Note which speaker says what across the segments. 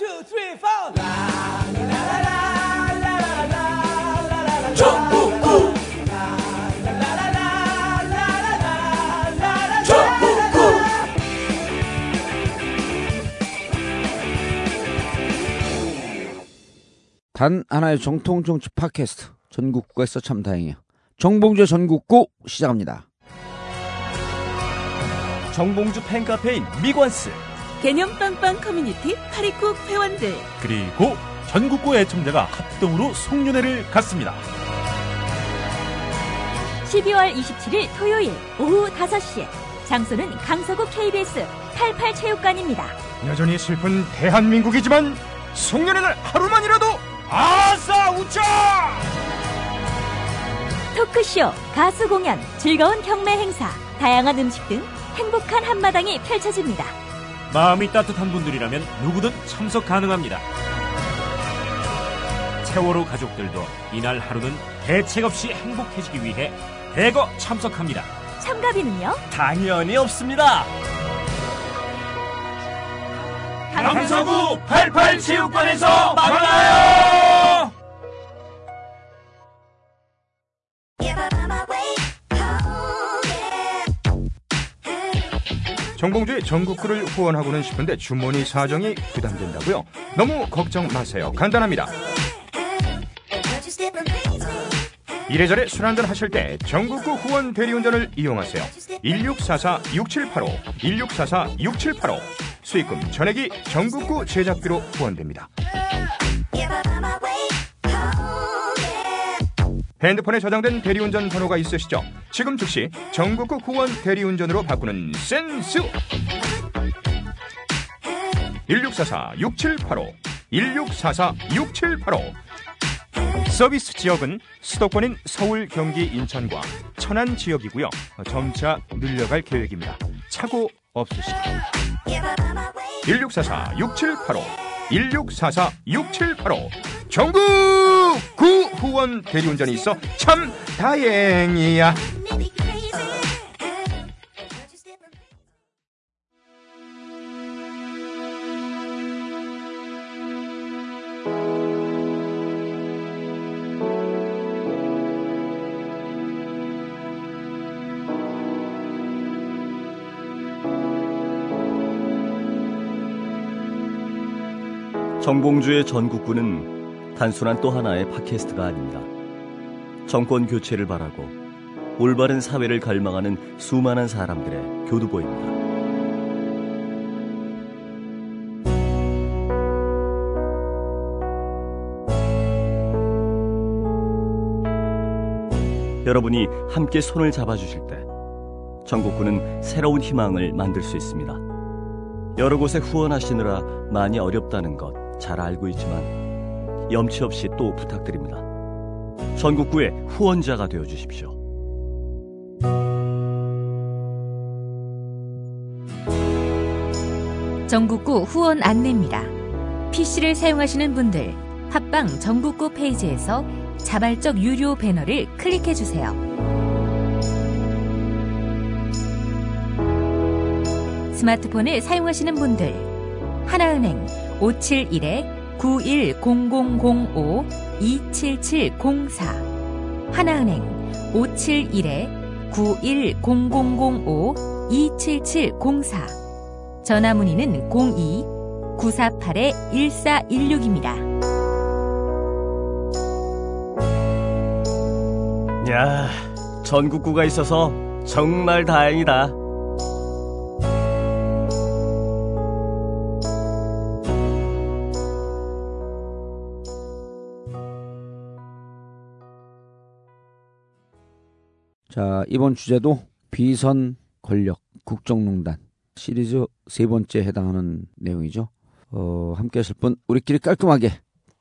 Speaker 1: two, three, four.
Speaker 2: 단 하나의 정통 정치 팟캐스트 전국구에서 참 다행이야. 정봉주 전국구 시작합니다.
Speaker 3: 정봉주 팬카페인 미권스
Speaker 4: 개념 빵빵 커뮤니티 파리국 회원들
Speaker 5: 그리고 전국구 애청자가 합동으로 송년회를 갖습니다.
Speaker 4: 12월 27일 토요일 오후 5시에 장소는 강서구 KBS 88체육관입니다.
Speaker 3: 여전히 슬픈 대한민국이지만 송년회를 하루만이라도 아싸 웃자
Speaker 4: 토크쇼, 가수 공연, 즐거운 경매 행사, 다양한 음식 등 행복한 한마당이 펼쳐집니다.
Speaker 5: 마음이 따뜻한 분들이라면 누구든 참석 가능합니다. 세월호 가족들도 이날 하루는 대책 없이 행복해지기 위해 대거 참석합니다.
Speaker 4: 참가비는요?
Speaker 3: 당연히 없습니다
Speaker 5: 강서구 88체육관에서 만나요!
Speaker 3: 정봉주의 전국구를 후원하고는 싶은데 주머니 사정이 부담된다고요? 너무 걱정 마세요. 간단합니다. 이래저래 술 한잔 하실 때 전국구 후원 대리운전을 이용하세요. 1644-6785 1644-6785 수익금 전액이 전국구 제작비로 후원됩니다 핸드폰에 저장된 대리운전 번호가 있으시죠? 지금 즉시 전국구 후원 대리운전으로 바꾸는 센스! 1644-6785 1644-6785 서비스 지역은 수도권인 서울, 경기, 인천과 천안 지역이고요. 점차 늘려갈 계획입니다. 차고 없으시죠? 1644-6785 1644-6785 전국 구 후원 대리운전이 있어 참 다행이야.
Speaker 6: 정봉주의 전국구는 단순한 또 하나의 팟캐스트가 아닙니다. 정권 교체를 바라고 올바른 사회를 갈망하는 수많은 사람들의 교두보입니다. 여러분이 함께 손을 잡아주실 때 전국구는 새로운 희망을 만들 수 있습니다. 여러 곳에 후원하시느라 많이 어렵다는 것 잘 알고 있지만 염치 없이 또 부탁드립니다. 전국구의 후원자가 되어 주십시오.
Speaker 4: 전국구 후원 안내입니다. PC를 사용하시는 분들 팟빵 전국구 페이지에서 자발적 유료 배너를 클릭해 주세요. 스마트폰을 사용하시는 분들 하나은행 571-910005-27704 하나은행 571-910005-27704 전화 문의는 02-948-1416입니다.
Speaker 6: 야, 전국구가 있어서 정말 다행이다.
Speaker 2: 자, 이번 주제도 비선 권력 국정농단 시리즈 세 번째 해당하는 내용이죠. 어, 함께 하실 분 우리끼리 깔끔하게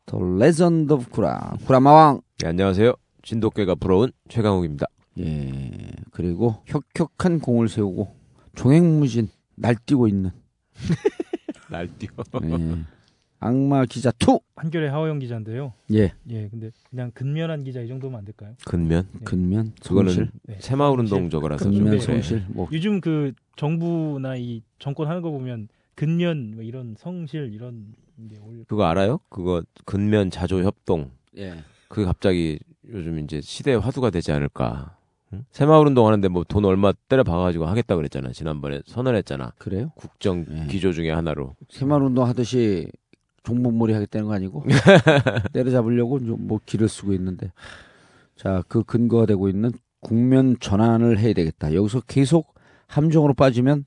Speaker 2: The Legend of 구라 구라마왕
Speaker 7: 네, 안녕하세요. 진돗개가 부러운 최강욱입니다.
Speaker 2: 예 그리고 혁혁한 공을 세우고 종횡무진 날뛰고 있는
Speaker 7: 날뛰어.
Speaker 2: 예, 악마 기자 투
Speaker 8: 한겨레 하어영 기자인데요.
Speaker 2: 예,
Speaker 8: 예, 근데 그냥 근면한 기자 이 정도면 안 될까요?
Speaker 7: 근면.
Speaker 2: 근면
Speaker 7: 그거는
Speaker 8: 네.
Speaker 7: 새마을 운동 저거라서 좀
Speaker 2: 근면
Speaker 8: 네.
Speaker 2: 성실 뭐
Speaker 8: 요즘 그 정부나 이 정권 하는 거 보면 근면 뭐 이런 성실 이런 게 올.
Speaker 7: 그거 알아요? 그거 근면 자조 협동.
Speaker 2: 예.
Speaker 7: 그게 갑자기 요즘 이제 시대의 화두가 되지 않을까. 응? 새마을 운동 하는데 뭐 돈 얼마 때려 박아가지고 하겠다 그랬잖아. 지난번에 선언했잖아.
Speaker 2: 그래요?
Speaker 7: 국정
Speaker 2: 예.
Speaker 7: 기조 중에 하나로.
Speaker 2: 새마을 운동 하듯이 종북몰이 하겠다는 거 아니고 때려잡으려고 좀뭐 길을 쓰고 있는데 자 그 근거가 되고 있는 국면 전환을 해야 되겠다. 여기서 계속 함정으로 빠지면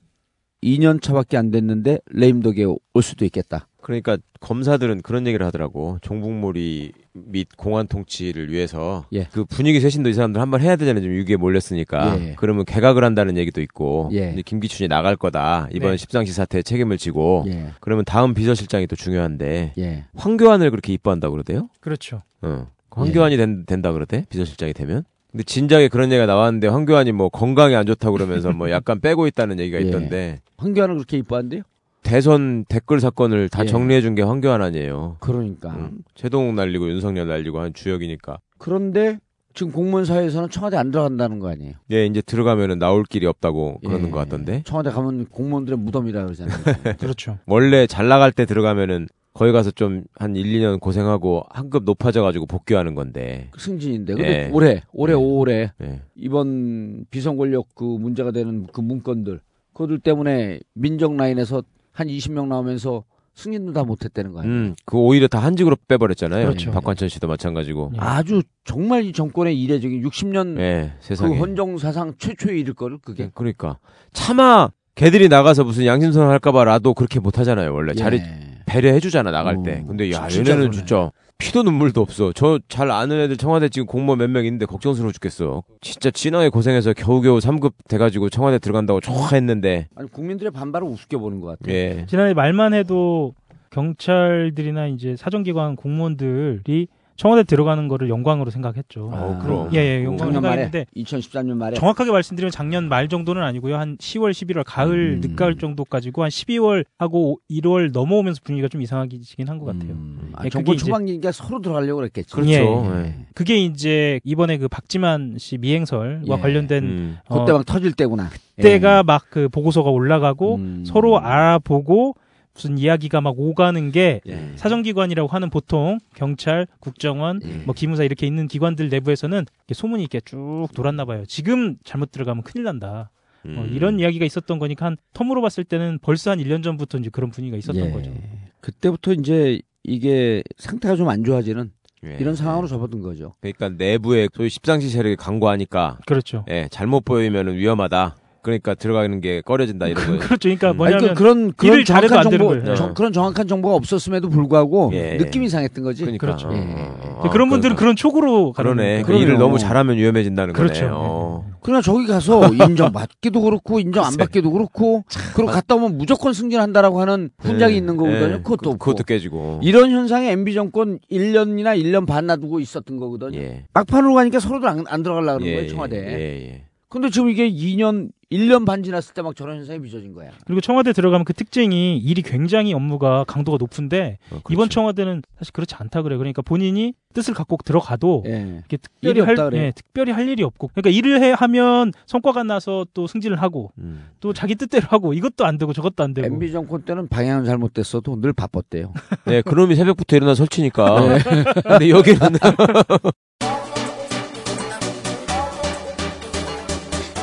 Speaker 2: 2년 차밖에 안 됐는데 레임덕에 올 수도 있겠다.
Speaker 7: 그러니까 검사들은 그런 얘기를 하더라고. 종북몰이 및 공안 통치를 위해서
Speaker 2: 예.
Speaker 7: 그 분위기 쇄신도 이 사람들 한 번 해야 되잖아요. 좀 위기에 몰렸으니까.
Speaker 2: 예.
Speaker 7: 그러면 개각을 한다는 얘기도 있고.
Speaker 2: 예.
Speaker 7: 이제 김기춘이 나갈 거다. 이번
Speaker 8: 네.
Speaker 7: 십상시 사태에 책임을 지고.
Speaker 2: 예,
Speaker 7: 그러면 다음 비서실장이 또 중요한데
Speaker 2: 예.
Speaker 7: 황교안을 그렇게 이뻐한다고 그러대요?
Speaker 8: 그렇죠.
Speaker 7: 어. 황교안이 된, 된다 그러대? 비서실장이 되면? 근데 진작에 그런 얘기가 나왔는데 황교안이 뭐 건강이 안 좋다고 그러면서 뭐 약간 빼고 있다는 얘기가
Speaker 2: 예.
Speaker 7: 있던데
Speaker 2: 황교안을 그렇게 이뻐한대요?
Speaker 7: 대선 댓글 사건을 다
Speaker 2: 예.
Speaker 7: 정리해 준 게 황교안 아니에요.
Speaker 2: 그러니까.
Speaker 7: 응. 최동욱 날리고 윤석열 날리고 한 주역이니까.
Speaker 2: 그런데 지금 공무원 사회에서는 청와대 안 들어간다는 거 아니에요?
Speaker 7: 예, 이제 들어가면은 나올 길이 없다고 그러는
Speaker 2: 예.
Speaker 7: 것 같던데.
Speaker 2: 청와대 가면 공무원들의 무덤이라 그러잖아요.
Speaker 8: 그렇죠.
Speaker 7: 원래 잘 나갈 때 들어가면은 거기 가서 좀 한 1, 2년 고생하고 한 급 높아져 가지고 복귀하는 건데.
Speaker 2: 그 승진인데. 근데
Speaker 7: 예.
Speaker 2: 올해, 올해
Speaker 7: 예.
Speaker 2: 5월에
Speaker 7: 예.
Speaker 2: 이번 비선 권력 그 문제가 되는 그 문건들 그들 때문에 민정 라인에서 한 20명 나오면서 승인도 다 못했다는 거 아니에요?
Speaker 7: 음, 그 오히려 다 한직으로 빼버렸잖아요.
Speaker 8: 그렇죠.
Speaker 7: 박관천 씨도 마찬가지고.
Speaker 8: 예.
Speaker 2: 아주 정말 이 정권의 이례적인 60년
Speaker 7: 예,
Speaker 2: 그
Speaker 7: 세상에.
Speaker 2: 헌정 사상 최초의 일일 거를 그게
Speaker 7: 그러니까 차마 걔들이 나가서 무슨 양심선 할까봐라도 그렇게 못하잖아요. 원래 자리
Speaker 2: 예.
Speaker 7: 배려해주잖아 나갈
Speaker 2: 어,
Speaker 7: 때. 근데 야 얘네는
Speaker 2: 그러네.
Speaker 7: 진짜 피도 눈물도 없어. 저 잘 아는 애들 청와대 지금 공무원 몇 명 있는데 걱정스러워 죽겠어. 진짜 진하게 고생해서 겨우겨우 3급 돼가지고 청와대 들어간다고 좋아했는데.
Speaker 2: 아니 국민들의 반발을 우습게 보는 것 같아요.
Speaker 7: 예.
Speaker 8: 지난해 말만 해도 경찰들이나 이제 사정기관 공무원들이 청와대 들어가는 거를 영광으로 생각했죠.
Speaker 7: 어, 그럼.
Speaker 8: 예, 예, 영광으로
Speaker 2: 작년 말에
Speaker 8: 생각했는데
Speaker 2: 2013년 말에
Speaker 8: 정확하게 말씀드리면 작년 말 정도는 아니고요. 한 10월, 11월 가을
Speaker 2: 음.
Speaker 8: 늦가을 정도 가지고 한 12월 하고 1월 넘어오면서 분위기가 좀 이상하긴 한 것 같아요.
Speaker 2: 음, 아,
Speaker 8: 예, 이제-
Speaker 2: 초반기니까 서로 들어가려고 그랬겠죠.
Speaker 7: 그렇죠.
Speaker 8: 예,
Speaker 7: 예.
Speaker 8: 그게 이제 이번에 그 박지만 씨 미행설과
Speaker 2: 예.
Speaker 8: 관련된
Speaker 7: 음.
Speaker 8: 어,
Speaker 2: 그때 막 터질 때구나.
Speaker 8: 때가 막 그 보고서가 올라가고
Speaker 2: 음.
Speaker 8: 서로 알아보고 무슨 이야기가 막 오가는 게
Speaker 2: 예.
Speaker 8: 사정기관이라고 하는 보통 경찰, 국정원,
Speaker 2: 예.
Speaker 8: 뭐 기무사 이렇게 있는 기관들 내부에서는 이렇게 소문이 이렇게 쭉 돌았나 봐요. 지금 잘못 들어가면 큰일 난다. 어,
Speaker 7: 음.
Speaker 8: 이런 이야기가 있었던 거니까 한 텀으로 봤을 때는 벌써 한 1년 전부터 이제 그런 분위기가 있었던
Speaker 2: 예.
Speaker 8: 거죠.
Speaker 2: 그때부터 이제 이게 상태가 좀 안 좋아지는
Speaker 7: 예.
Speaker 2: 이런 상황으로 접어든 거죠.
Speaker 7: 그러니까 내부에 소위 십상시 세력이 강구하니까
Speaker 8: 그렇죠.
Speaker 7: 예, 잘못 보이면은 위험하다. 그러니까 들어가는 게 꺼려진다 이런 거예요.
Speaker 8: 그렇죠. 그러니까
Speaker 7: 음.
Speaker 8: 뭐냐면
Speaker 2: 아니, 그, 런 그런 정확한 정보. 정-
Speaker 7: 어.
Speaker 2: 그런 정확한 정보가 없었음에도 불구하고
Speaker 7: 예.
Speaker 2: 느낌이 이상했던 거지.
Speaker 7: 그러니까.
Speaker 8: 그렇죠.
Speaker 7: 어,
Speaker 2: 예.
Speaker 7: 어, 어.
Speaker 8: 그런 분들은
Speaker 7: 그러니까.
Speaker 8: 그런 촉으로 가는
Speaker 7: 그러네. 그 일을. 너무 잘하면 위험해진다는
Speaker 8: 그렇죠.
Speaker 7: 거네. 어.
Speaker 2: 그러나 저기 가서 인정 받기도 그렇고 인정 안. 받기도 그렇고 그리고 갔다 오면 무조건 승진한다라고 하는 훈장이
Speaker 7: 예.
Speaker 2: 있는 거거든요.
Speaker 7: 예.
Speaker 2: 그것도
Speaker 7: 그-
Speaker 2: 없고.
Speaker 7: 그것도 깨지고.
Speaker 2: 이런 현상에 MB 정권 1년이나 1년 반 놔두고 있었던 거거든요.
Speaker 7: 예.
Speaker 2: 막판으로 가니까 서로도 안, 안 들어가려고 그러는
Speaker 7: 예,
Speaker 2: 거예요, 청와대.
Speaker 7: 예, 예.
Speaker 2: 근데 지금 이게 2년, 1년 반 지났을 때 막 저런 현상이 빚어진 거야.
Speaker 8: 그리고 청와대 들어가면 그 특징이 일이 굉장히 업무가 강도가 높은데
Speaker 7: 어,
Speaker 8: 이번
Speaker 7: 그렇죠.
Speaker 8: 청와대는 사실 그렇지 않다 그래요. 그러니까 본인이 뜻을 갖고 들어가도
Speaker 2: 예.
Speaker 8: 이렇게 특별히 할,
Speaker 2: 그래요.
Speaker 8: 예, 특별히 할 일이 없고 그러니까 일을 해 하면 성과가 나서 또 승진을 하고
Speaker 7: 음.
Speaker 8: 또 자기 뜻대로 하고 이것도 안 되고 저것도 안 되고
Speaker 2: MB 정권 때는 방향은 잘못됐어도 늘 바빴대요.
Speaker 7: 네, 그놈이 새벽부터 일어나 설치니까.
Speaker 2: 네.
Speaker 7: 근데 여기는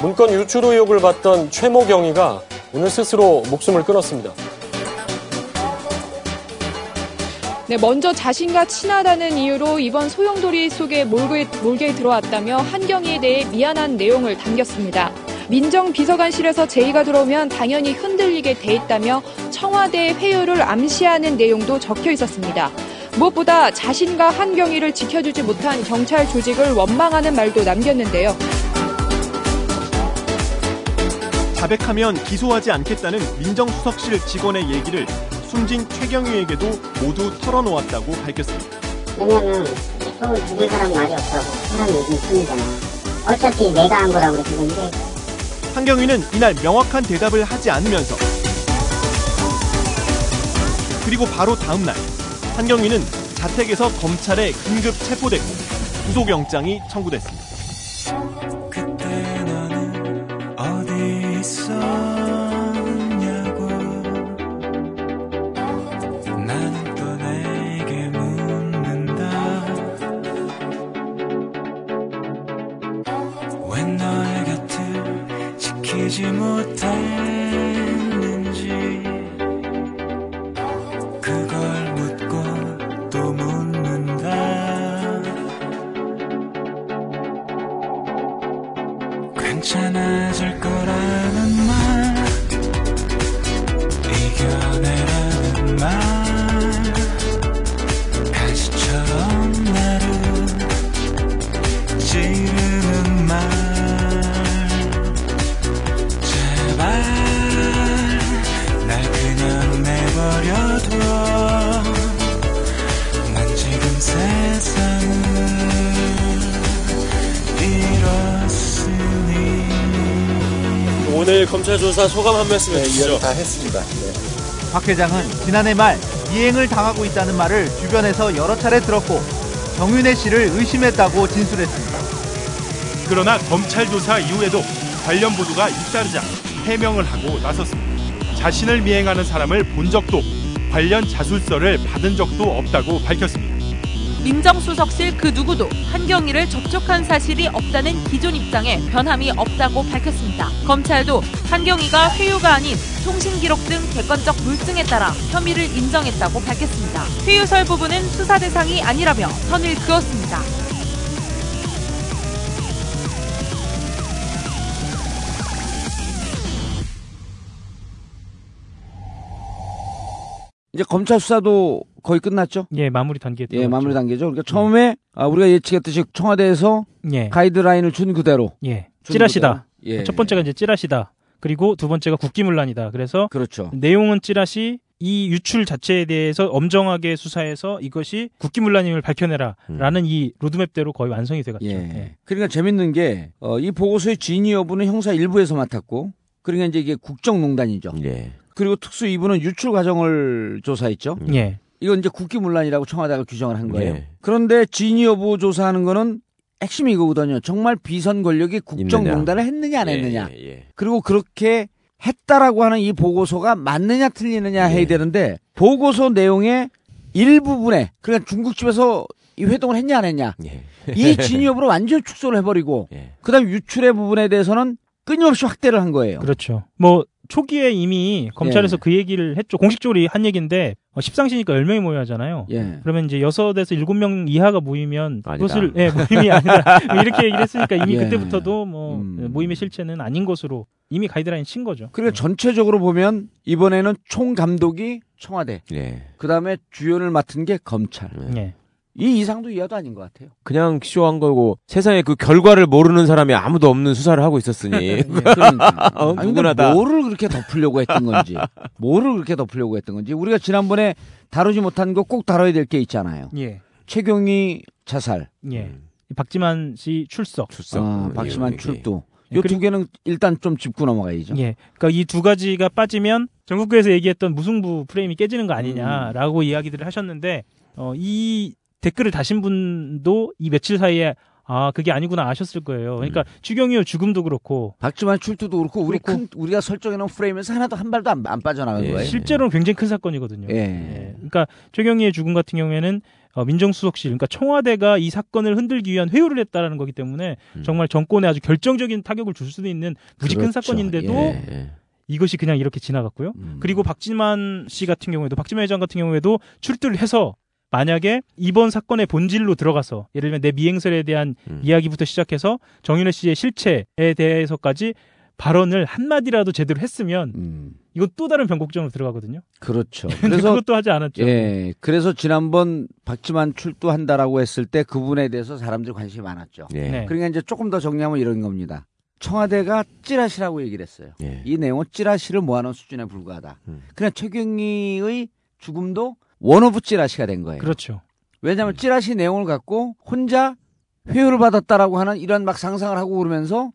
Speaker 9: 문건 유출 의혹을 받던 최모 경위가 오늘 스스로 목숨을 끊었습니다.
Speaker 10: 네, 먼저 자신과 친하다는 이유로 이번 소용돌이 속에 몰게, 몰게 들어왔다며 한경희에 대해 미안한 내용을 담겼습니다. 민정비서관실에서 제의가 들어오면 당연히 흔들리게 돼 있다며 청와대 회유를 암시하는 내용도 적혀 있었습니다. 무엇보다 자신과 한경희를 지켜주지 못한 경찰 조직을 원망하는 말도 남겼는데요.
Speaker 11: 자백하면 기소하지 않겠다는 민정수석실 직원의 얘기를 숨진 최경희에게도 모두 털어놓았다고 밝혔습니다.
Speaker 12: 왜냐면 서울 죽일 사람 말이 없다고 사람 얘기 있습니잖아. 어차피 내가 한 거라고 그러는데
Speaker 11: 한경희는 이날 명확한 대답을 하지 않으면서 그리고 바로 다음 날 한경희는 자택에서 검찰에 긴급 체포됐고 구속영장이 청구됐습니다.
Speaker 9: 조사 소감 한 말씀 해주시죠.
Speaker 13: 다 했습니다. 박 회장은 지난해 말 이행을 당하고 있다는 말을 주변에서 여러 차례 들었고 정윤혜 씨를 의심했다고 진술했습니다.
Speaker 11: 그러나 검찰 조사 이후에도 관련 보도가 잇따르자 해명을 하고 나섰습니다. 자신을 미행하는 사람을 본 적도 관련 자술서를 받은 적도 없다고 밝혔습니다.
Speaker 14: 민정수석실 그 누구도 한경희를 접촉한 사실이 없다는 기존 입장에 변함이 없다고 밝혔습니다. 검찰도 한경희가 회유가 아닌 통신기록 등 객관적 물증에 따라 혐의를 인정했다고 밝혔습니다. 회유설 부분은 수사 대상이 아니라며 선을 그었습니다.
Speaker 2: 이제 검찰 수사도 거의 끝났죠?
Speaker 8: 예, 마무리 단계에
Speaker 2: 예, 마무리 단계죠. 그러니까 처음에 아, 우리가 예측했듯이 청와대에서
Speaker 8: 예.
Speaker 2: 가이드라인을 준 그대로
Speaker 8: 예.
Speaker 2: 준
Speaker 8: 찌라시다.
Speaker 2: 그대로. 예.
Speaker 8: 첫 번째가 이제 찌라시다. 그리고 두 번째가 국기문란이다. 그래서
Speaker 2: 그렇죠.
Speaker 8: 내용은 찌라시 이 유출 자체에 대해서 엄정하게 수사해서 이것이 국기문란임을 밝혀내라라는 이 로드맵대로 거의 완성이 돼갔죠.
Speaker 2: 예.
Speaker 8: 예.
Speaker 2: 그러니까 재밌는 게, 어, 이 보고서의 진위 여부는 형사 1부에서 맡았고, 그러니까 이제 이게 국정농단이죠.
Speaker 7: 예.
Speaker 2: 그리고 특수 2부는 유출 과정을 조사했죠.
Speaker 8: 예.
Speaker 2: 이건 이제 국기문란이라고 청와대가 규정을 한 거예요.
Speaker 7: 예.
Speaker 2: 그런데 진위 여부 조사하는 거는 핵심이 이거거든요. 정말 비선 권력이 국정농단을 했느냐 안
Speaker 7: 예,
Speaker 2: 했느냐.
Speaker 7: 예, 예.
Speaker 2: 그리고 그렇게 했다라고 하는 이 보고서가 맞느냐 틀리느냐
Speaker 7: 예.
Speaker 2: 해야 되는데 보고서 내용의 일부분에 그러니까 중국집에서 이 회동을 했냐 안 했냐
Speaker 7: 예.
Speaker 2: 이 진위 여부를 완전히 축소를 해버리고
Speaker 7: 예.
Speaker 2: 그다음 유출의 부분에 대해서는 끊임없이 확대를 한 거예요.
Speaker 8: 그렇죠. 뭐 초기에 이미 검찰에서
Speaker 2: 예.
Speaker 8: 그 얘기를 했죠. 공식적으로 한 얘기인데 어, 십상시니까 10명이 모여야 하잖아요.
Speaker 2: 예.
Speaker 8: 그러면 이제 6에서 7명 이하가 모이면
Speaker 7: 아니다.
Speaker 8: 그것을 예, 모임이 아니다. 뭐 이렇게 얘기를 했으니까 이미
Speaker 2: 예.
Speaker 8: 그때부터도 뭐
Speaker 2: 음.
Speaker 8: 모임의 실체는 아닌 것으로 이미 가이드라인 친 거죠.
Speaker 2: 그러니까 전체적으로 보면 이번에는 총 감독이 청와대,
Speaker 7: 예.
Speaker 2: 그다음에 주연을 맡은 게 검찰.
Speaker 8: 예.
Speaker 2: 이 이상도 이하도 아닌 것 같아요.
Speaker 7: 그냥 쇼한 거고 세상에 그 결과를 모르는 사람이 아무도 없는 수사를 하고 있었으니
Speaker 2: 그러니까.
Speaker 7: 어,
Speaker 2: 아니,
Speaker 7: 누구나 다
Speaker 2: 뭐를 그렇게 덮으려고 했던 건지, 뭐를 그렇게 덮으려고 했던 건지, 우리가 지난번에 다루지 못한 거 꼭 다뤄야 될 게 있잖아요.
Speaker 8: 예.
Speaker 2: 최경희 자살,
Speaker 8: 예. 이 박지만 씨 출석.
Speaker 7: 출석.
Speaker 2: 아, 박심한
Speaker 7: 예, 예.
Speaker 2: 출두.
Speaker 8: 예,
Speaker 2: 요두
Speaker 8: 그리고-
Speaker 2: 개는 일단 좀 짚고 넘어가야죠.
Speaker 8: 예. 그러니까 이 두 가지가 빠지면 전국구에서 얘기했던 무승부 프레임이 깨지는 거 아니냐라고 이야기들을 하셨는데 어, 이 댓글을 다신 분도 이 며칠 사이에 아 그게 아니구나 아셨을 거예요. 그러니까 추경이의 죽음도 그렇고
Speaker 2: 박지만 출두도 그렇고 우리
Speaker 8: 그렇고.
Speaker 2: 큰 우리가 설정해놓은 프레임에서 하나도 한 발도 안, 안 빠져나간
Speaker 7: 예.
Speaker 2: 거예요.
Speaker 8: 실제로는 굉장히 큰 사건이거든요.
Speaker 2: 예.
Speaker 8: 예. 그러니까 최경희의 죽음 같은 경우에는 어, 민정수석실, 그러니까 청와대가 이 사건을 흔들기 위한 회유를 했다라는 거기 때문에
Speaker 7: 음.
Speaker 8: 정말 정권에 아주 결정적인 타격을 줄 수도 있는 무지 큰
Speaker 2: 그렇죠.
Speaker 8: 사건인데도
Speaker 2: 예.
Speaker 7: 예.
Speaker 8: 이것이 그냥 이렇게 지나갔고요.
Speaker 2: 음.
Speaker 8: 그리고 박지만 씨 같은 경우에도 박지만 회장 같은 경우에도 출두를 해서 만약에 이번 사건의 본질로 들어가서 예를 들면 내 미행설에 대한
Speaker 7: 음.
Speaker 8: 이야기부터 시작해서 정윤혜 씨의 실체에 대해서까지 발언을 한마디라도 제대로 했으면
Speaker 2: 음,
Speaker 8: 이건 또 다른 변곡점으로 들어가거든요.
Speaker 2: 그렇죠.
Speaker 8: 근데
Speaker 2: 그래서
Speaker 8: 그것도 하지 않았죠.
Speaker 2: 예, 그래서 지난번 박지만 출두한다라고 했을 때그 부분에 대해서 사람들이 관심이 많았죠.
Speaker 7: 예.
Speaker 8: 네.
Speaker 2: 그러니까 이제 조금 더 정리하면 이런 겁니다. 청와대가 찌라시라고 얘기를 했어요.
Speaker 7: 예.
Speaker 2: 이 내용은 찌라시를 모아놓은 수준에 불과하다.
Speaker 7: 음.
Speaker 2: 그냥 최경위의 죽음도 one of 찌라시가 된 거예요.
Speaker 8: 그렇죠.
Speaker 2: 왜냐하면 찌라시 내용을 갖고 혼자 회유를 받았다라고 하는 이런 막 상상을 하고 그러면서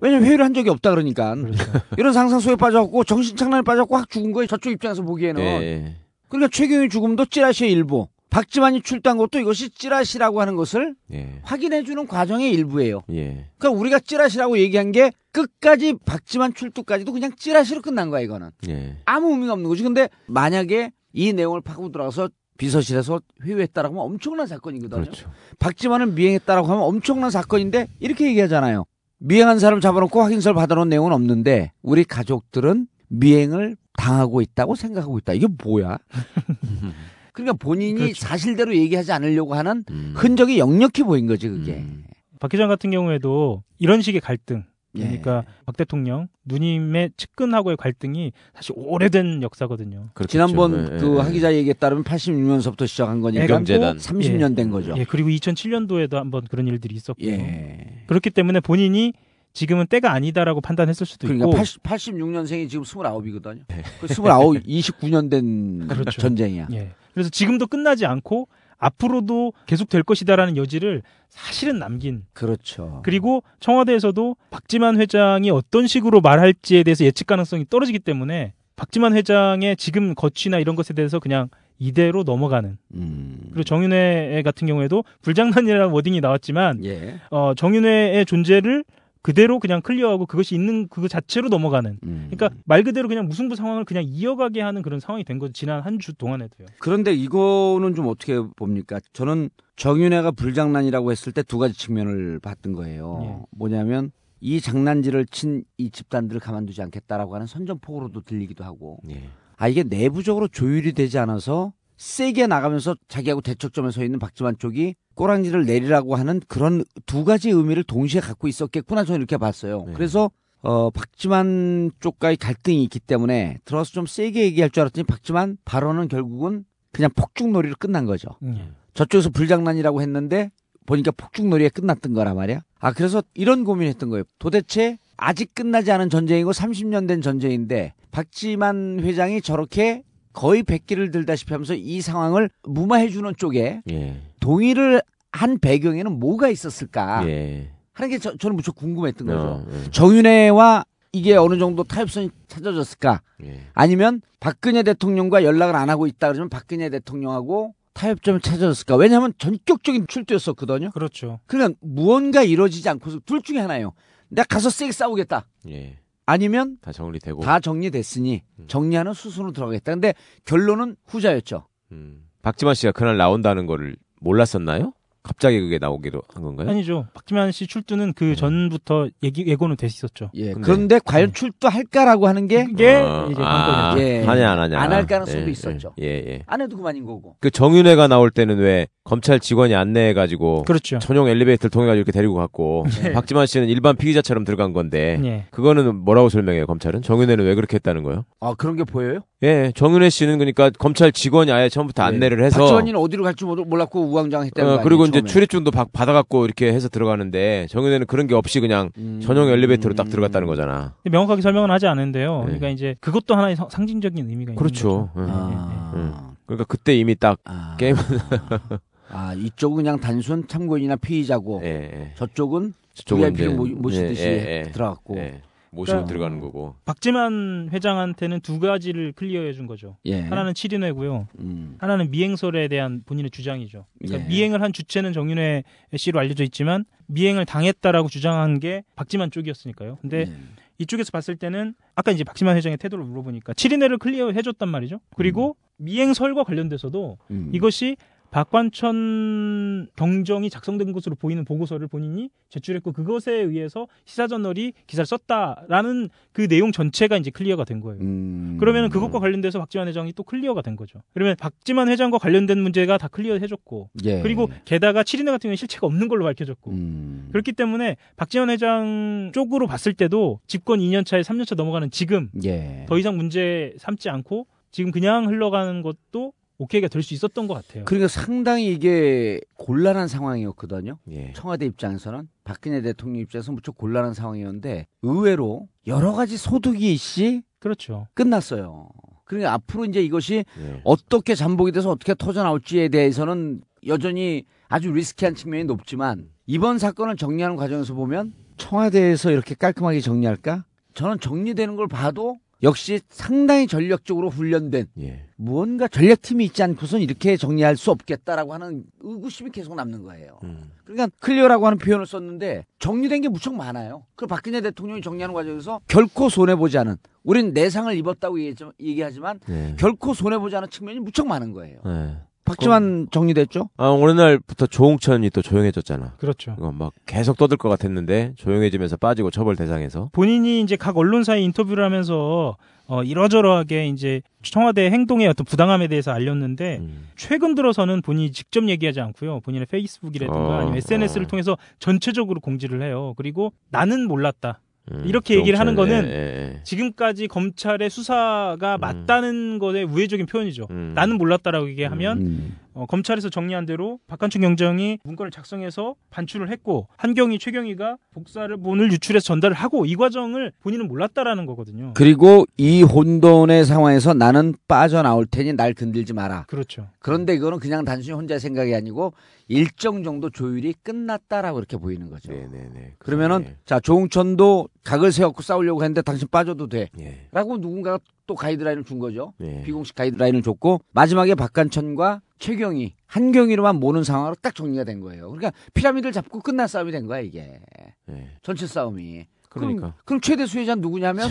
Speaker 2: 왜냐면 회유를 한 적이 없다 그러니까
Speaker 8: 그렇죠.
Speaker 2: 이런 상상 속에 빠져갖고 정신 착란에 빠져갖고 확 죽은 거예요. 저쪽 입장에서 보기에는.
Speaker 7: 예.
Speaker 2: 그러니까 최경희 죽음도 찌라시의 일부. 박지만이 출두한 것도 이것이 찌라시라고 하는 것을
Speaker 7: 예.
Speaker 2: 확인해주는 과정의 일부예요.
Speaker 7: 예.
Speaker 2: 그러니까 우리가 찌라시라고 얘기한 게 끝까지 박지만 출두까지도 그냥 찌라시로 끝난 거야 이거는.
Speaker 7: 예.
Speaker 2: 아무 의미가 없는 거지. 근데 만약에 이 내용을 파고 들어가서 비서실에서 회유했다라고 하면 엄청난 사건이거든요.
Speaker 7: 그렇죠.
Speaker 2: 박지만을 미행했다라고 하면 엄청난 사건인데 이렇게 얘기하잖아요. 미행한 사람 잡아놓고 확인서를 받아놓은 내용은 없는데 우리 가족들은 미행을 당하고 있다고 생각하고 있다. 이게 뭐야? 그러니까 본인이
Speaker 8: 그렇죠.
Speaker 2: 사실대로 얘기하지 않으려고 하는
Speaker 7: 음.
Speaker 2: 흔적이 역력히 보인 거지 그게.
Speaker 7: 음.
Speaker 8: 박 회장 같은 경우에도 이런 식의 갈등,
Speaker 2: 예.
Speaker 8: 그러니까 박 대통령 누님의 측근하고의 갈등이 사실 오래된 역사거든요.
Speaker 7: 그렇겠죠.
Speaker 2: 지난번
Speaker 7: 예,
Speaker 2: 그
Speaker 7: 예.
Speaker 2: 하기자 얘기에 따르면 86년서부터 시작한 거니까
Speaker 7: 애감재단.
Speaker 2: 30년 된 거죠.
Speaker 8: 예, 그리고 2007년도에도 한번 그런 일들이 있었고
Speaker 2: 예.
Speaker 8: 그렇기 때문에 본인이 지금은 때가 아니다라고 판단했을 수도
Speaker 2: 그러니까
Speaker 8: 있고
Speaker 2: 80, 86년생이 지금 29이거든요. 그 29, 29년 된
Speaker 8: 그렇죠.
Speaker 2: 전쟁이야.
Speaker 8: 예. 그래서 지금도 끝나지 않고 앞으로도 계속 될 것이다라는 여지를 사실은 남긴
Speaker 2: 그렇죠.
Speaker 8: 그리고 청와대에서도 박지만 회장이 어떤 식으로 말할지에 대해서 예측 가능성이 떨어지기 때문에 박지만 회장의 지금 거취나 이런 것에 대해서 그냥 이대로 넘어가는.
Speaker 2: 음.
Speaker 8: 그리고 정윤회 같은 경우에도 불장난이라는 워딩이 나왔지만
Speaker 2: 예.
Speaker 8: 어, 정윤회의 존재를 그대로 그냥 클리어하고 그것이 있는 그거 자체로 넘어가는.
Speaker 2: 음.
Speaker 8: 그러니까 말 그대로 그냥 무승부 상황을 그냥 이어가게 하는 그런 상황이 된 거죠. 지난 한 주 동안에도요.
Speaker 2: 그런데 이거는 좀 어떻게 봅니까? 저는 정윤회가 불장난이라고 했을 때 두 가지 측면을 봤던 거예요.
Speaker 8: 예.
Speaker 2: 뭐냐면 이 장난질을 친 이 집단들을 가만두지 않겠다라고 하는 선전포고로도 들리기도 하고
Speaker 7: 예.
Speaker 2: 아 이게 내부적으로 조율이 되지 않아서 세게 나가면서 자기하고 대척점에 서 있는 박지만 쪽이 꼬랑지를 내리라고 하는 그런 두 가지 의미를 동시에 갖고 있었겠구나 저는 이렇게 봤어요.
Speaker 7: 네.
Speaker 2: 그래서 어 박지만 쪽과의 갈등이 있기 때문에 들어서 좀 세게 얘기할 줄 알았더니 박지만 발언은 결국은 그냥 폭죽놀이로 끝난 거죠.
Speaker 8: 음.
Speaker 2: 저쪽에서 불장난이라고 했는데 보니까 폭죽놀이에 끝났던 거란 말이야. 아 그래서 이런 고민했던 거예요. 도대체 아직 끝나지 않은 전쟁이고 30년 된 전쟁인데 박지만 회장이 저렇게 거의 백기를 들다시피 하면서 이 상황을 무마해주는 쪽에
Speaker 7: 예.
Speaker 2: 동의를 한 배경에는 뭐가 있었을까
Speaker 7: 예.
Speaker 2: 하는 게 저, 는 무척 궁금했던 거죠.
Speaker 7: 어, 예.
Speaker 2: 정윤회와 이게 어느 정도 타협선이 찾아졌을까?
Speaker 7: 예.
Speaker 2: 아니면 박근혜 대통령과 연락을 안 하고 있다 그러면 박근혜 대통령하고 타협점을 찾아졌을까? 왜냐하면 전격적인 출두였었거든요.
Speaker 8: 그렇죠.
Speaker 2: 그러니까 무언가 이루어지지 않고서 둘 중에 하나예요. 내가 가서 세게 싸우겠다.
Speaker 7: 예.
Speaker 2: 아니면
Speaker 7: 다 정리되고.
Speaker 2: 다 정리됐으니
Speaker 7: 음.
Speaker 2: 정리하는 수순으로 들어가겠다. 근데 결론은 후자였죠.
Speaker 7: 음. 박지만 씨가 그날 나온다는 거를 몰랐었나요? 갑자기 그게 나오기도 한 건가요?
Speaker 8: 아니죠. 박지만 씨 출두는 그 전부터 얘기 예고는 돼 있었죠.
Speaker 2: 예.
Speaker 7: 근데-
Speaker 2: 그런데 과연 출두할까라고 하는 게
Speaker 8: 그게
Speaker 7: 어,
Speaker 8: 이제
Speaker 7: 아.
Speaker 2: 예.
Speaker 7: 하냐 안 하냐.
Speaker 2: 안 할 가능성도
Speaker 7: 예,
Speaker 2: 있었죠.
Speaker 7: 예, 예.
Speaker 2: 안 해도 그만인 거고.
Speaker 7: 그 정윤회가 나올 때는 왜 검찰 직원이 안내해 가지고
Speaker 8: 그렇죠.
Speaker 7: 전용 엘리베이터를 통해 가지고 이렇게 데리고 갔고
Speaker 8: 네.
Speaker 7: 박지만 씨는 일반 피의자처럼 들어간 건데
Speaker 8: 예.
Speaker 7: 그거는 뭐라고 설명해요 검찰은 정윤회는 왜 그렇게 했다는 거예요?
Speaker 2: 아 그런 게 보여요?
Speaker 7: 예, 정윤회 씨는 그러니까 검찰 직원이 아예 처음부터 안내를 해서
Speaker 2: 박지원이는 어디로 갈지 몰랐고 우왕좌왕했다는
Speaker 7: 어,
Speaker 2: 거
Speaker 7: 그리고
Speaker 2: 아니에요,
Speaker 7: 이제
Speaker 2: 처음에.
Speaker 7: 출입증도 받, 받아갖고 이렇게 해서 들어가는데 정윤회는 그런 게 없이 그냥
Speaker 2: 음.
Speaker 7: 전용 엘리베이터로 딱 들어갔다는 거잖아.
Speaker 8: 명확하게 설명은 하지 않은데요.
Speaker 7: 네.
Speaker 8: 그러니까 이제 그것도 하나의 성- 상징적인 의미가
Speaker 7: 그렇죠.
Speaker 8: 있는 거죠.
Speaker 7: 응.
Speaker 2: 아.
Speaker 7: 응. 그러니까 그때 이미 딱
Speaker 2: 아.
Speaker 7: 게임
Speaker 2: 아 이쪽은 그냥 단순 참고인이나 피의자고
Speaker 7: 예, 예.
Speaker 2: 저쪽은 VIP를 모- 모시듯이
Speaker 7: 예, 예, 예.
Speaker 2: 들어갔고.
Speaker 7: 예. 모시고
Speaker 8: 그러니까-
Speaker 7: 들어가는 거고.
Speaker 8: 박지만 회장한테는 두 가지를 clear해 준 거죠.
Speaker 2: 예.
Speaker 8: 하나는 7인회고요.
Speaker 2: 음.
Speaker 8: 하나는 미행설에 대한 본인의 주장이죠. 그러니까
Speaker 2: 예.
Speaker 8: 미행을 한 주체는 정윤회 씨로 알려져 있지만 미행을 당했다라고 주장한 게 박지만 쪽이었으니까요. 근데
Speaker 2: 예.
Speaker 8: 이쪽에서 봤을 때는 아까 이제 박지만 회장의 태도를 물어보니까 7인회를 clear해 줬단 말이죠. 그리고 미행설과 관련돼서도
Speaker 2: 음.
Speaker 8: 이것이 박관천 경정이 작성된 것으로 보이는 보고서를 본인이 제출했고 그것에 의해서 시사저널이 기사를 썼다라는 그 내용 전체가 이제 clear가 된 거예요.
Speaker 2: 음.
Speaker 8: 그러면 그것과 관련돼서 박지만 회장이 또 clear가 된 거죠. 그러면 박지만 회장과 관련된 문제가 다 clear해줬고
Speaker 2: 예.
Speaker 8: 그리고 게다가 7인회 같은 경우는 실체가 없는 걸로 밝혀졌고
Speaker 2: 음.
Speaker 8: 그렇기 때문에 박지원 회장 쪽으로 봤을 때도 집권 2년 차에 3년 차 넘어가는 지금
Speaker 2: 예.
Speaker 8: 더 이상 문제 삼지 않고 지금 그냥 흘러가는 것도 오케이가 될 수 있었던 것 같아요.
Speaker 2: 그러니까 상당히 이게 곤란한 상황이었거든요.
Speaker 7: 예.
Speaker 2: 청와대 입장에서는 박근혜 대통령 입장에서 무척 곤란한 상황이었는데 의외로 여러 가지 소득이 씨
Speaker 8: 그렇죠.
Speaker 2: 끝났어요. 그러니까 앞으로 이제 이것이
Speaker 7: 예.
Speaker 2: 어떻게 잠복이 돼서 어떻게 터져 나올지에 대해서는 여전히 아주 risky한 측면이 높지만 이번 사건을 정리하는 과정에서 보면 청와대에서 이렇게 깔끔하게 정리할까? 저는 정리되는 걸 봐도 역시 상당히 전략적으로 훈련된
Speaker 7: 예.
Speaker 2: 무언가 전략팀이 있지 않고선 이렇게 정리할 수 없겠다라고 하는 의구심이 계속 남는 거예요.
Speaker 7: 음.
Speaker 2: 그러니까 clear라고 하는 표현을 썼는데 정리된 게 무척 많아요. 그 박근혜 대통령이 정리하는 과정에서 결코 손해 보지 않은 우린 내상을 입었다고 얘기하지- 얘기하지만
Speaker 7: 예.
Speaker 2: 결코 손해 보지 않은 측면이 무척 많은 거예요.
Speaker 7: 예.
Speaker 2: 박지만 정리됐죠?
Speaker 7: 아, 어느 날부터 조홍천이 또 조용해졌잖아.
Speaker 8: 그렇죠.
Speaker 7: 이거 막 계속 떠들 것 같았는데 조용해지면서 빠지고 처벌 대상에서.
Speaker 8: 본인이 이제 각 언론사에 인터뷰를 하면서 어, 이러저러하게 이제 청와대 행동의 어떤 부당함에 대해서 알렸는데
Speaker 7: 음.
Speaker 8: 최근 들어서는 본인이 직접 얘기하지 않고요. 본인의 페이스북이라든가
Speaker 7: 어,
Speaker 8: 아니면 SNS를
Speaker 7: 어.
Speaker 8: 통해서 전체적으로 공지를 해요. 그리고 나는 몰랐다.
Speaker 7: 음,
Speaker 8: 이렇게 얘기를 하는
Speaker 7: 조홍천,
Speaker 8: 거는
Speaker 7: 예, 예, 예.
Speaker 8: 지금까지 검찰의 수사가 맞다는 것의 우회적인 표현이죠.
Speaker 7: 음.
Speaker 8: 나는 몰랐다라고 얘기하면
Speaker 2: 음.
Speaker 8: 어, 검찰에서 정리한 대로 박한춘 경정이 문건을 작성해서 반출을 했고 한경희 최경희가 복사를 본을 유출해서 전달을 하고 이 과정을 본인은 몰랐다라는 거거든요.
Speaker 2: 그리고 이 혼돈의 상황에서 나는 빠져나올 테니 날 건들지 마라.
Speaker 8: 그렇죠.
Speaker 2: 그런데 이거는 그냥 단순히 혼자 생각이 아니고 일정 정도 조율이 끝났다라고 이렇게 보이는 거죠.
Speaker 7: 네네네.
Speaker 2: 그러면은
Speaker 7: 예.
Speaker 2: 자 조응천도 각을 세웠고 싸우려고 했는데 당신 빠져도 돼.
Speaker 7: 예.
Speaker 2: 라고 누군가가 또 가이드라인을 준 거죠.
Speaker 7: 예.
Speaker 2: 비공식 가이드라인을 줬고 마지막에 박간천과 최경희, 한경희로만 모는 상황으로 딱 정리가 된 거예요. 그러니까 피라미드를 잡고 끝난 싸움이 된 거야 이게.
Speaker 7: 예.
Speaker 2: 전체 싸움이.
Speaker 7: 그러니까.
Speaker 2: 그럼, 그럼 최대 수혜자는 누구냐면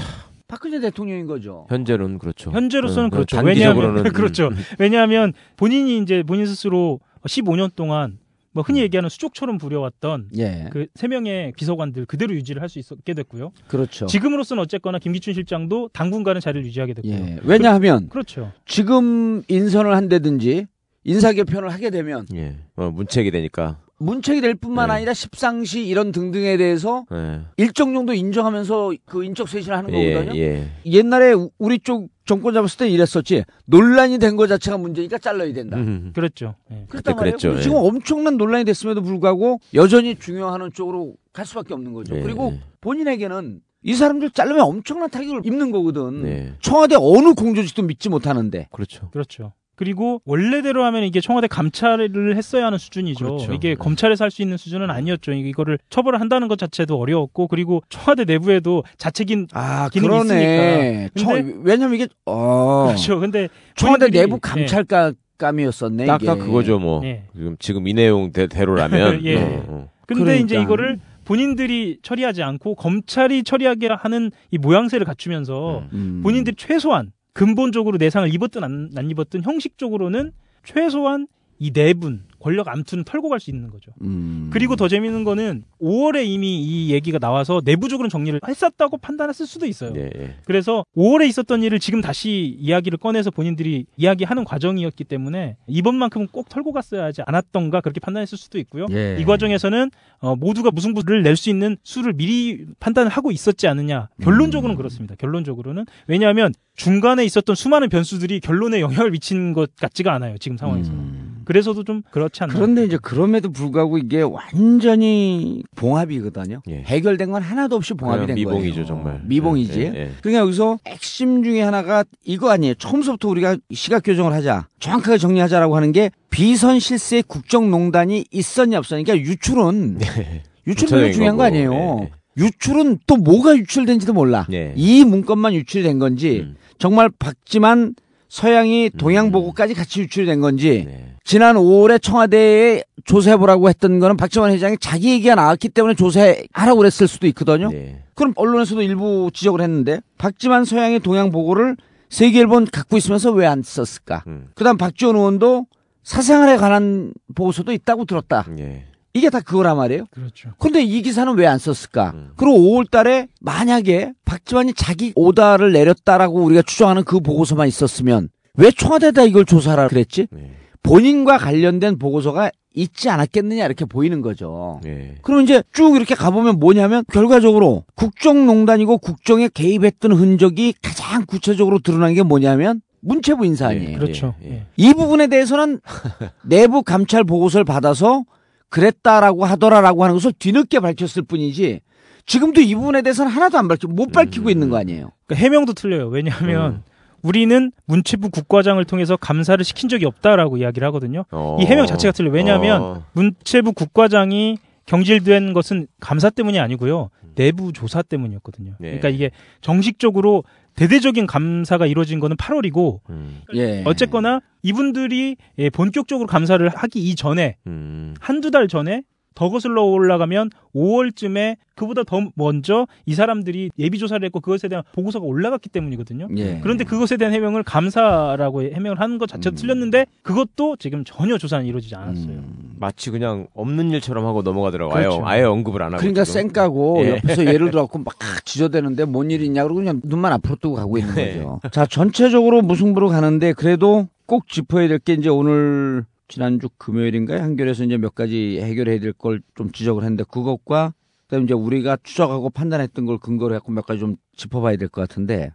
Speaker 2: 박근혜 대통령인 거죠.
Speaker 7: 현재로는 그렇죠.
Speaker 8: 현재로서는
Speaker 7: 음,
Speaker 8: 그렇죠.
Speaker 7: 단기적으로는
Speaker 8: 왜냐하면 그렇죠.
Speaker 7: 음,
Speaker 8: 왜냐하면 본인이 이제 본인 스스로 15년 동안 뭐
Speaker 7: 음.
Speaker 8: 흔히 얘기하는 수족처럼 부려왔던
Speaker 2: 예.
Speaker 8: 그세 명의 비서관들 그대로 유지를 할 수 있게 됐고요.
Speaker 2: 그렇죠.
Speaker 8: 지금으로서는 어쨌거나 김기춘 실장도 당분간은 자리를 유지하게 됐고요.
Speaker 2: 예. 왜냐하면
Speaker 8: 그 렇죠.
Speaker 2: 지금 인선을 한다든지 인사 개편을 하게 되면
Speaker 7: 예. 어, 문책이 되니까.
Speaker 2: 문책이 될 뿐만
Speaker 7: 네.
Speaker 2: 아니라 십상시 이런 등등에 대해서
Speaker 7: 예.
Speaker 2: 일정 정도 인정하면서 그 인적 쇄신을 하는
Speaker 7: 예,
Speaker 2: 거거든요.
Speaker 7: 예.
Speaker 2: 옛날에 우- 우리 쪽 정권 잡았을 때 이랬었지. 논란이 된 거 자체가 문제니까 잘라야 된다.
Speaker 7: 음.
Speaker 8: 그랬죠. 예.
Speaker 2: 그랬단
Speaker 7: 그때
Speaker 2: 말이에요.
Speaker 7: 그랬죠, 예.
Speaker 2: 지금 엄청난 논란이 됐음에도 불구하고 여전히 중요한 쪽으로 갈 수밖에 없는 거죠.
Speaker 7: 예.
Speaker 2: 그리고 본인에게는 이 사람들 자르면 엄청난 타격을 입는 거거든.
Speaker 7: 네.
Speaker 2: 청와대 어느 공조직도 믿지 못하는데.
Speaker 7: 그렇죠.
Speaker 8: 그렇죠. 그리고 원래대로 하면 이게 청와대 감찰을 했어야 하는 수준이죠.
Speaker 7: 그렇죠.
Speaker 8: 이게 검찰에서 할 수 있는 수준은 아니었죠. 이거를 처벌을 한다는 것 자체도 어려웠고 그리고 청와대 내부에도 자책인
Speaker 2: 아,
Speaker 8: 기능이
Speaker 2: 그러네.
Speaker 8: 있으니까.
Speaker 2: 청-
Speaker 8: 근데-
Speaker 2: 왜냐면 이게 어.
Speaker 8: 그렇죠. 근데
Speaker 2: 청와대
Speaker 8: 본인들이-
Speaker 2: 내부
Speaker 8: 예.
Speaker 2: 감찰감이었었네.
Speaker 7: 딱,
Speaker 2: 이게.
Speaker 7: 딱 그거죠, 뭐.
Speaker 8: 예.
Speaker 7: 지금, 지금 이 내용 대, 대로라면.
Speaker 8: 예.
Speaker 7: 어, 어.
Speaker 8: 근데
Speaker 2: 그러니까.
Speaker 8: 이제 이거를 본인들이 처리하지 않고 검찰이 처리하게 하는 이 모양새를 갖추면서
Speaker 2: 음.
Speaker 8: 본인들이 최소한 근본적으로 내상을 입었든 안, 안 입었든 형식적으로는 최소한 이 네 분 권력 암투는 털고 갈 수 있는 거죠.
Speaker 2: 음.
Speaker 8: 그리고 더 재밌는 거는 5월에 이미 이 얘기가 나와서 내부적으로 정리를 했었다고 판단했을 수도 있어요.
Speaker 7: 예, 예.
Speaker 8: 그래서 5월에 있었던 일을 지금 다시 이야기를 꺼내서 본인들이 이야기하는 과정이었기 때문에 이번만큼은 꼭 털고 갔어야 하지 않았던가 그렇게 판단했을 수도 있고요.
Speaker 2: 예.
Speaker 8: 이 과정에서는 어, 모두가 무승부를 낼 수 있는 수를 미리 판단을 하고 있었지 않느냐. 결론적으로는 그렇습니다. 결론적으로는 왜냐하면 중간에 있었던 수많은 변수들이 결론에 영향을 미친 것 같지가 않아요. 지금 상황에서.
Speaker 2: 음.
Speaker 8: 그래서도 좀 그렇지 않나.
Speaker 2: 그런데 이제 그럼에도 불구하고 이게 완전히 봉합이거든요.
Speaker 7: 예.
Speaker 2: 해결된 건 하나도 없이 봉합이 된 거예요.
Speaker 7: 미봉이죠, 정말.
Speaker 2: 미봉이지.
Speaker 7: 예, 예.
Speaker 2: 그러니까 여기서 핵심 중에 하나가 이거 아니에요. 처음부터 우리가 시각 교정을 하자. 정확하게 정리하자라고 하는 게 비선 실세 국정농단이 있었냐 없었냐. 그러니까 유출은 유출은 별로
Speaker 7: 구체적인
Speaker 2: 중요한 거
Speaker 7: 거고,
Speaker 2: 아니에요.
Speaker 7: 예,
Speaker 2: 유출은 또 뭐가 유출된지도 몰라.
Speaker 7: 예.
Speaker 2: 이 문건만 유출된 건지
Speaker 7: 음.
Speaker 2: 정말 박지만 서양이 동양 보고까지 같이 유출이 된 건지
Speaker 7: 네.
Speaker 2: 지난 5월에 청와대에 조사해보라고 했던 거는 박지원 회장이 자기 얘기가 나왔기 때문에 조사하라고 그랬을 수도 있거든요.
Speaker 7: 네.
Speaker 2: 그럼 언론에서도 일부 지적을 했는데 박지만 서양의 동양 보고를 세계일본 갖고 있으면서 왜 안 썼을까?
Speaker 7: 음.
Speaker 2: 그다음 박지원 의원도 사생활에 관한 보고서도 있다고 들었다.
Speaker 7: 예.
Speaker 2: 이게 다 그거란 말이에요.
Speaker 8: 그렇죠.
Speaker 2: 근데 이 기사는 왜 안 썼을까?
Speaker 7: 음.
Speaker 2: 그리고 5월 달에 만약에 박지원이 자기 오다를 내렸다라고 우리가 추정하는 그 보고서만 있었으면 왜 청와대에다 이걸 조사하라 그랬지?
Speaker 7: 네.
Speaker 2: 본인과 관련된 보고서가 있지 않았겠느냐 이렇게 보이는 거죠.
Speaker 7: 예.
Speaker 2: 그럼 이제 쭉 이렇게 가보면 뭐냐면 결과적으로 국정농단이고 국정에 개입했던 흔적이 가장 구체적으로 드러난 게 뭐냐면 문체부 인사 아니에요.
Speaker 7: 예,
Speaker 8: 그렇죠.
Speaker 7: 예,
Speaker 8: 예.
Speaker 7: 예.
Speaker 2: 이 부분에 대해서는 내부 감찰 보고서를 받아서 그랬다라고 하더라라고 하는 것을 뒤늦게 밝혔을 뿐이지 지금도 이 부분에 대해서는 하나도 안 밝히고 못 밝히고
Speaker 7: 음.
Speaker 2: 있는 거 아니에요.
Speaker 8: 그러니까 해명도 틀려요. 왜냐하면
Speaker 7: 음.
Speaker 8: 우리는 문체부 국과장을 통해서 감사를 시킨 적이 없다라고 이야기를 하거든요.
Speaker 7: 어.
Speaker 8: 이 해명 자체가 틀려요. 왜냐하면
Speaker 7: 어.
Speaker 8: 문체부 국과장이 경질된 것은 감사 때문이 아니고요. 내부 조사 때문이었거든요.
Speaker 7: 네.
Speaker 8: 그러니까 이게 정식적으로 대대적인 감사가 이루어진 거는 8월이고
Speaker 7: 음.
Speaker 2: 예.
Speaker 8: 어쨌거나 이분들이 예, 본격적으로 감사를 하기 이전에
Speaker 7: 음.
Speaker 8: 한두 달 전에 더 거슬러 올라가면 5월쯤에 그보다 더 먼저 이 사람들이 예비 조사를 했고 그것에 대한 보고서가 올라갔기 때문이거든요.
Speaker 2: 예.
Speaker 8: 그런데 그것에 대한 해명을 감사라고 해명을 하는 것 자체도
Speaker 2: 음.
Speaker 8: 틀렸는데 그것도 지금 전혀 조사는 이루어지지 않았어요.
Speaker 2: 음.
Speaker 7: 마치 그냥 없는 일처럼 하고 넘어가더라고요.
Speaker 8: 그렇죠.
Speaker 7: 아예, 아예 언급을 안 하고.
Speaker 2: 그러니까. 쌩까고
Speaker 7: 예.
Speaker 2: 옆에서 예를 들어갖고 막 지저대는데 뭔 일이 있냐 그러고 그냥 눈만 앞으로 뜨고 가고 있는
Speaker 7: 네.
Speaker 2: 거죠. 자 전체적으로 무승부로 가는데 그래도 꼭 짚어야 될 게 이제 오늘 지난주 금요일인가요? 한겨레에서 이제 몇 가지 해결해야 될 걸 좀 지적을 했는데 그것과 그다음에 이제 우리가 추적하고 판단했던 걸 근거로 해갖고 몇 가지 좀 짚어봐야 될 것 같은데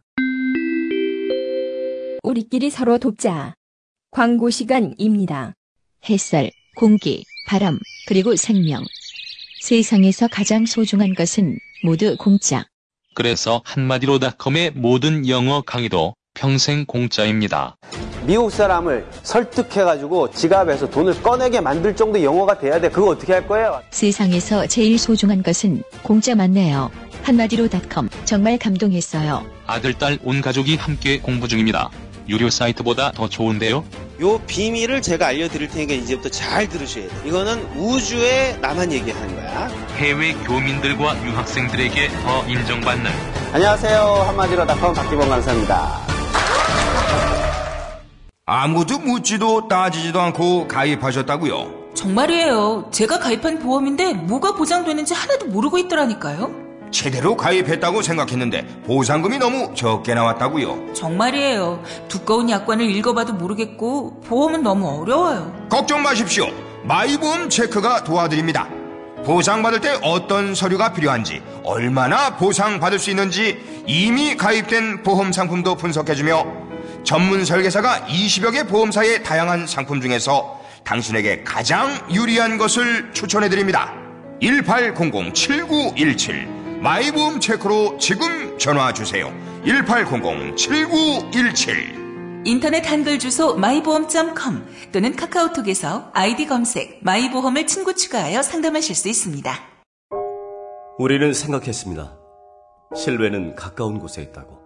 Speaker 15: 우리끼리 서로 돕자. 광고 시간입니다. 햇살, 공기, 바람, 그리고 생명. 세상에서 가장 소중한 것은 모두 공짜.
Speaker 16: 그래서 한마디로 닷컴의 모든 영어 강의도 평생 공짜입니다.
Speaker 17: 미국 사람을 설득해가지고 지갑에서 돈을 꺼내게 만들 정도 영어가 돼야 돼. 그거 어떻게 할 거예요?
Speaker 15: 세상에서 제일 소중한 것은 공짜 맞네요. 한마디로 닷컴 정말 감동했어요.
Speaker 16: 아들, 딸, 온 가족이 함께 공부 중입니다. 유료 사이트보다 더 좋은데요?
Speaker 17: 요 비밀을 제가 알려드릴 테니까 이제부터 잘 들으셔야 돼. 이거는 우주에 나만 얘기하는 거야.
Speaker 16: 해외 교민들과 유학생들에게 더 인정받는
Speaker 17: 안녕하세요. 한마디로 닷컴 박기범 강사입니다.
Speaker 3: 아무도 묻지도 따지지도 않고 가입하셨다고요?
Speaker 18: 정말이에요. 제가 가입한 보험인데 뭐가 보장되는지 하나도 모르고 있더라니까요.
Speaker 3: 제대로 가입했다고 생각했는데 보상금이 너무 적게 나왔다고요?
Speaker 18: 정말이에요. 두꺼운 약관을 읽어봐도 모르겠고 보험은 너무 어려워요.
Speaker 3: 걱정 마십시오. 마이보험 체크가 도와드립니다. 보상받을 때 어떤 서류가 필요한지, 얼마나 보상받을 수 있는지 이미 가입된 보험 상품도 분석해주며 전문 설계사가 20여 개 보험사의 다양한 상품 중에서 당신에게 가장 유리한 것을 추천해 드립니다. 1800-7917 마이보험 체크로 지금 전화 주세요. 1800-7917
Speaker 18: 인터넷 한글 주소 마이보험.com 또는 카카오톡에서 아이디 검색 마이보험을 친구 추가하여 상담하실 수 있습니다.
Speaker 6: 우리는 생각했습니다. 실외는 가까운 곳에 있다고.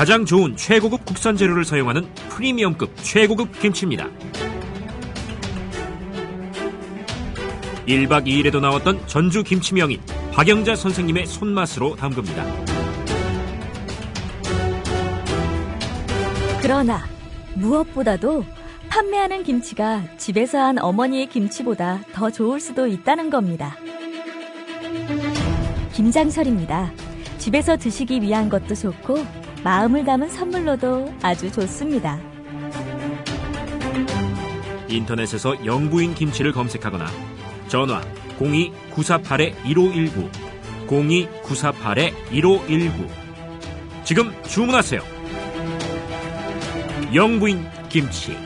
Speaker 5: 가장 좋은 최고급 국산 재료를 사용하는 프리미엄급 최고급 김치입니다. 1박 2일에도 나왔던 전주 김치 명인 박영자 선생님의 손맛으로 담급니다.
Speaker 19: 그러나 무엇보다도 판매하는 김치가 집에서 한 어머니의 김치보다 더 좋을 수도 있다는 겁니다. 김장설입니다. 집에서 드시기 위한 것도 좋고 마음을 담은 선물로도 아주 좋습니다.
Speaker 5: 인터넷에서 영부인 김치를 검색하거나 전화 02-948-1519 02-948-1519 지금 주문하세요. 영부인 김치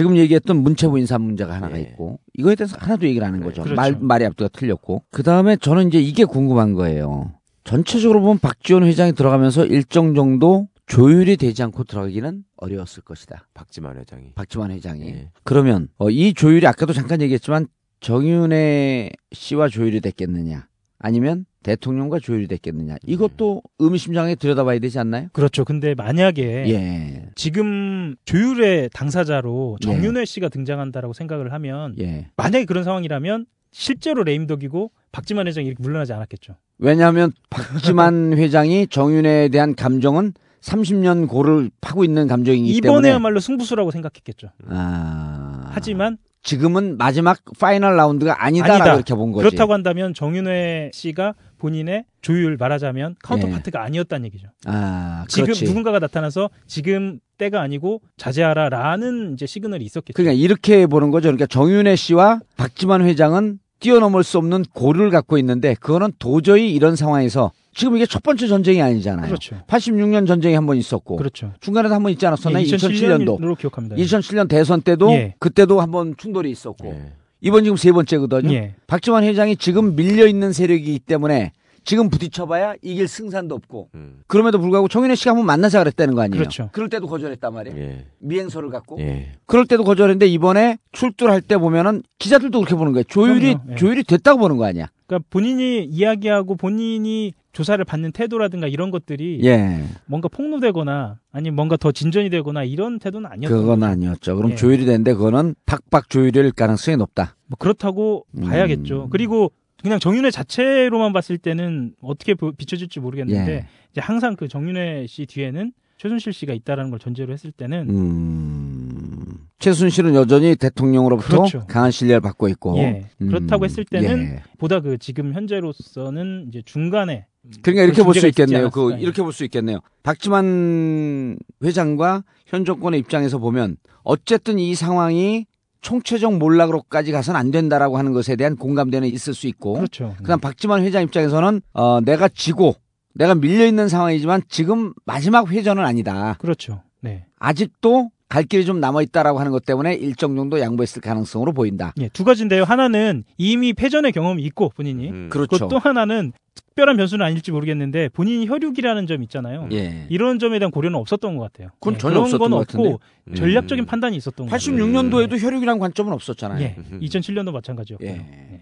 Speaker 2: 지금 얘기했던 문체부 인사 문제가 하나가 있고 이거에 대해서 하나도 얘기를 안 하는 거죠.
Speaker 8: 그렇죠.
Speaker 2: 말 말의 앞뒤가 틀렸고 그 다음에 저는 이제 이게 궁금한 거예요. 전체적으로 보면 박지원 회장이 들어가면서 일정 정도 조율이 되지 않고 들어가기는 어려웠을 것이다.
Speaker 7: 박지만 회장이.
Speaker 2: 박지원 회장이. 그러면 어, 이 조율이 아까도 잠깐 얘기했지만 정윤회 씨와 조율이 됐겠느냐 아니면 대통령과 조율이 됐겠느냐 이것도 의미심장하게 들여다봐야 되지 않나요?
Speaker 8: 그렇죠. 근데 만약에
Speaker 2: 예.
Speaker 8: 지금 조율의 당사자로 정윤회 씨가 등장한다라고 생각을 하면
Speaker 2: 예.
Speaker 8: 만약에 그런 상황이라면 실제로 레임덕이고 박지만 회장이 이렇게 물러나지 않았겠죠.
Speaker 2: 왜냐하면 박지만 회장이 정윤회에 대한 감정은 30년 골을 파고 있는 감정이기 때문에
Speaker 8: 이번에야말로 승부수라고 생각했겠죠.
Speaker 2: 아...
Speaker 8: 하지만
Speaker 2: 지금은 마지막 final round가 아니다라고
Speaker 8: 아니다.
Speaker 2: 이렇게 본 거지.
Speaker 8: 그렇다고 한다면 정윤회 씨가 본인의 조율 말하자면 counterpart가 아니었다는 얘기죠.
Speaker 2: 아,
Speaker 8: 지금
Speaker 2: 그렇지.
Speaker 8: 누군가가 나타나서 지금 때가 아니고 자제하라라는 이제 시그널이 있었겠죠.
Speaker 2: 그러니까 이렇게 보는 거죠. 그러니까 정윤회 씨와 박지만 회장은 뛰어넘을 수 없는 고를 갖고 있는데 그거는 도저히 이런 상황에서 지금 이게 첫 번째 전쟁이 아니잖아요.
Speaker 8: 그렇죠.
Speaker 2: 86년 전쟁이 한 번 있었고
Speaker 8: 그렇죠.
Speaker 2: 중간에도 한 번 있지 않았었나요?
Speaker 8: 예,
Speaker 2: 2007년도.
Speaker 8: 2007년으로 기억합니다.
Speaker 2: 2007년 대선 때도
Speaker 8: 예.
Speaker 2: 그때도 한 번 충돌이 있었고 이번 지금 세 번째거든요.
Speaker 8: 예.
Speaker 2: 박지원 회장이 지금 밀려 있는 세력이기 때문에 지금 부딪혀봐야 이길 승산도 없고 그럼에도 불구하고 정윤혜 씨가 한번 만나자 그랬다는 거 아니에요?
Speaker 8: 그렇죠.
Speaker 2: 럴 때도 거절했단 말이에요. 미행서를 갖고.
Speaker 7: 예.
Speaker 2: 그럴 때도 거절했는데 이번에 출두할 때 보면은 기자들도 그렇게 보는 거예요. 조율이.
Speaker 8: 예.
Speaker 2: 조율이 됐다고 보는 거 아니야?
Speaker 8: 그러니까 본인이 이야기하고 본인이 조사를 받는 태도라든가 이런 것들이
Speaker 2: 예.
Speaker 8: 뭔가 폭로되거나 아니면 뭔가 더 진전이 되거나 이런 태도는 아니었던
Speaker 2: 그건. 아니었죠. 그럼
Speaker 8: 예.
Speaker 2: 조율이 됐는데 그거는 팍팍 조율일 가능성이 높다.
Speaker 8: 뭐 그렇다고
Speaker 2: 음.
Speaker 8: 봐야겠죠. 그리고 그냥 정윤회 자체로만 봤을 때는 어떻게 보- 비춰질지 모르겠는데
Speaker 2: 예.
Speaker 8: 이제 항상 그 정윤회 씨 뒤에는 최순실 씨가 있다라는 걸 전제로 했을 때는
Speaker 2: 음. 최순실은 여전히 대통령으로부터
Speaker 8: 그렇죠.
Speaker 2: 강한 신뢰를 받고 있고.
Speaker 8: 예.
Speaker 2: 음.
Speaker 8: 그렇다고 했을 때는
Speaker 2: 예.
Speaker 8: 보다 그 지금 현재로서는 이제 중간에
Speaker 2: 그러니까 이렇게 볼 수 있겠네요. 그. 이렇게 볼 수 있겠네요. 박지만 회장과 현 정권의 입장에서 보면 어쨌든 이 상황이 총체적 몰락으로까지 가서는 안 된다라고 하는 것에 대한 공감대는 있을 수 있고.
Speaker 8: 그렇죠.
Speaker 2: 그다음 박지만 회장 입장에서는 어, 내가 지고 내가 밀려 있는 상황이지만 지금 마지막 회전은 아니다.
Speaker 8: 그렇죠. 네.
Speaker 2: 아직도 갈 길이 좀 남아 있다라고 하는 것 때문에 일정 정도 양보했을 가능성으로 보인다.
Speaker 8: 예, 두 가지인데요. 하나는 이미 패전의 경험이 있고 본인이
Speaker 2: 그렇죠.
Speaker 8: 또 하나는 특별한 변수는 아닐지 모르겠는데 본인이 혈육이라는 점 있잖아요.
Speaker 2: 예.
Speaker 8: 이런 점에 대한 고려는 없었던 것 같아요.
Speaker 2: 그건
Speaker 8: 예,
Speaker 2: 전혀
Speaker 8: 그런
Speaker 2: 없었던 건것
Speaker 8: 없고
Speaker 2: 같은데. 음.
Speaker 8: 전략적인 판단이 있었던 것 같아요.
Speaker 2: 86년도에도 혈육이란 관점은 없었잖아요.
Speaker 8: 예, 2007년도 마찬가지였고.
Speaker 2: 예.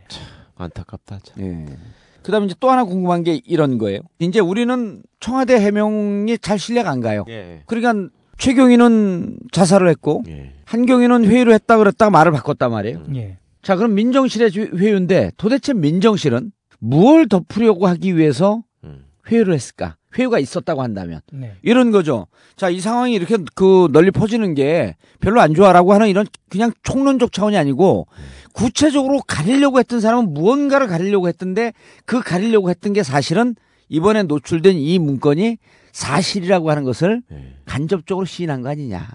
Speaker 7: 안타깝다. 참.
Speaker 2: 예. 그다음에 이제 또 하나 궁금한 게 이런 거예요. 이제 우리는 청와대 해명이 잘 신뢰가 안 가요.
Speaker 7: 예.
Speaker 2: 그러니까 최경희는 자살을 했고 한경희는 회의를 했다 그랬다가 말을 바꿨단 말이에요.
Speaker 8: 예.
Speaker 2: 자, 그럼 민정실의 주- 회유인데 도대체 민정실은 무엇을 덮으려고 하기 위해서 회유를 했을까? 회유가 있었다고 한다면
Speaker 8: 네.
Speaker 2: 이런 거죠. 자, 이 상황이 이렇게 그 널리 퍼지는 게 별로 안 좋아라고 하는 이런 그냥 총론적 차원이 아니고 구체적으로 가리려고 했던 사람은 무언가를 가리려고 했던데 그 가리려고 했던 게 사실은 이번에 노출된 이 문건이 사실이라고 하는 것을 간접적으로 시인한 거 아니냐.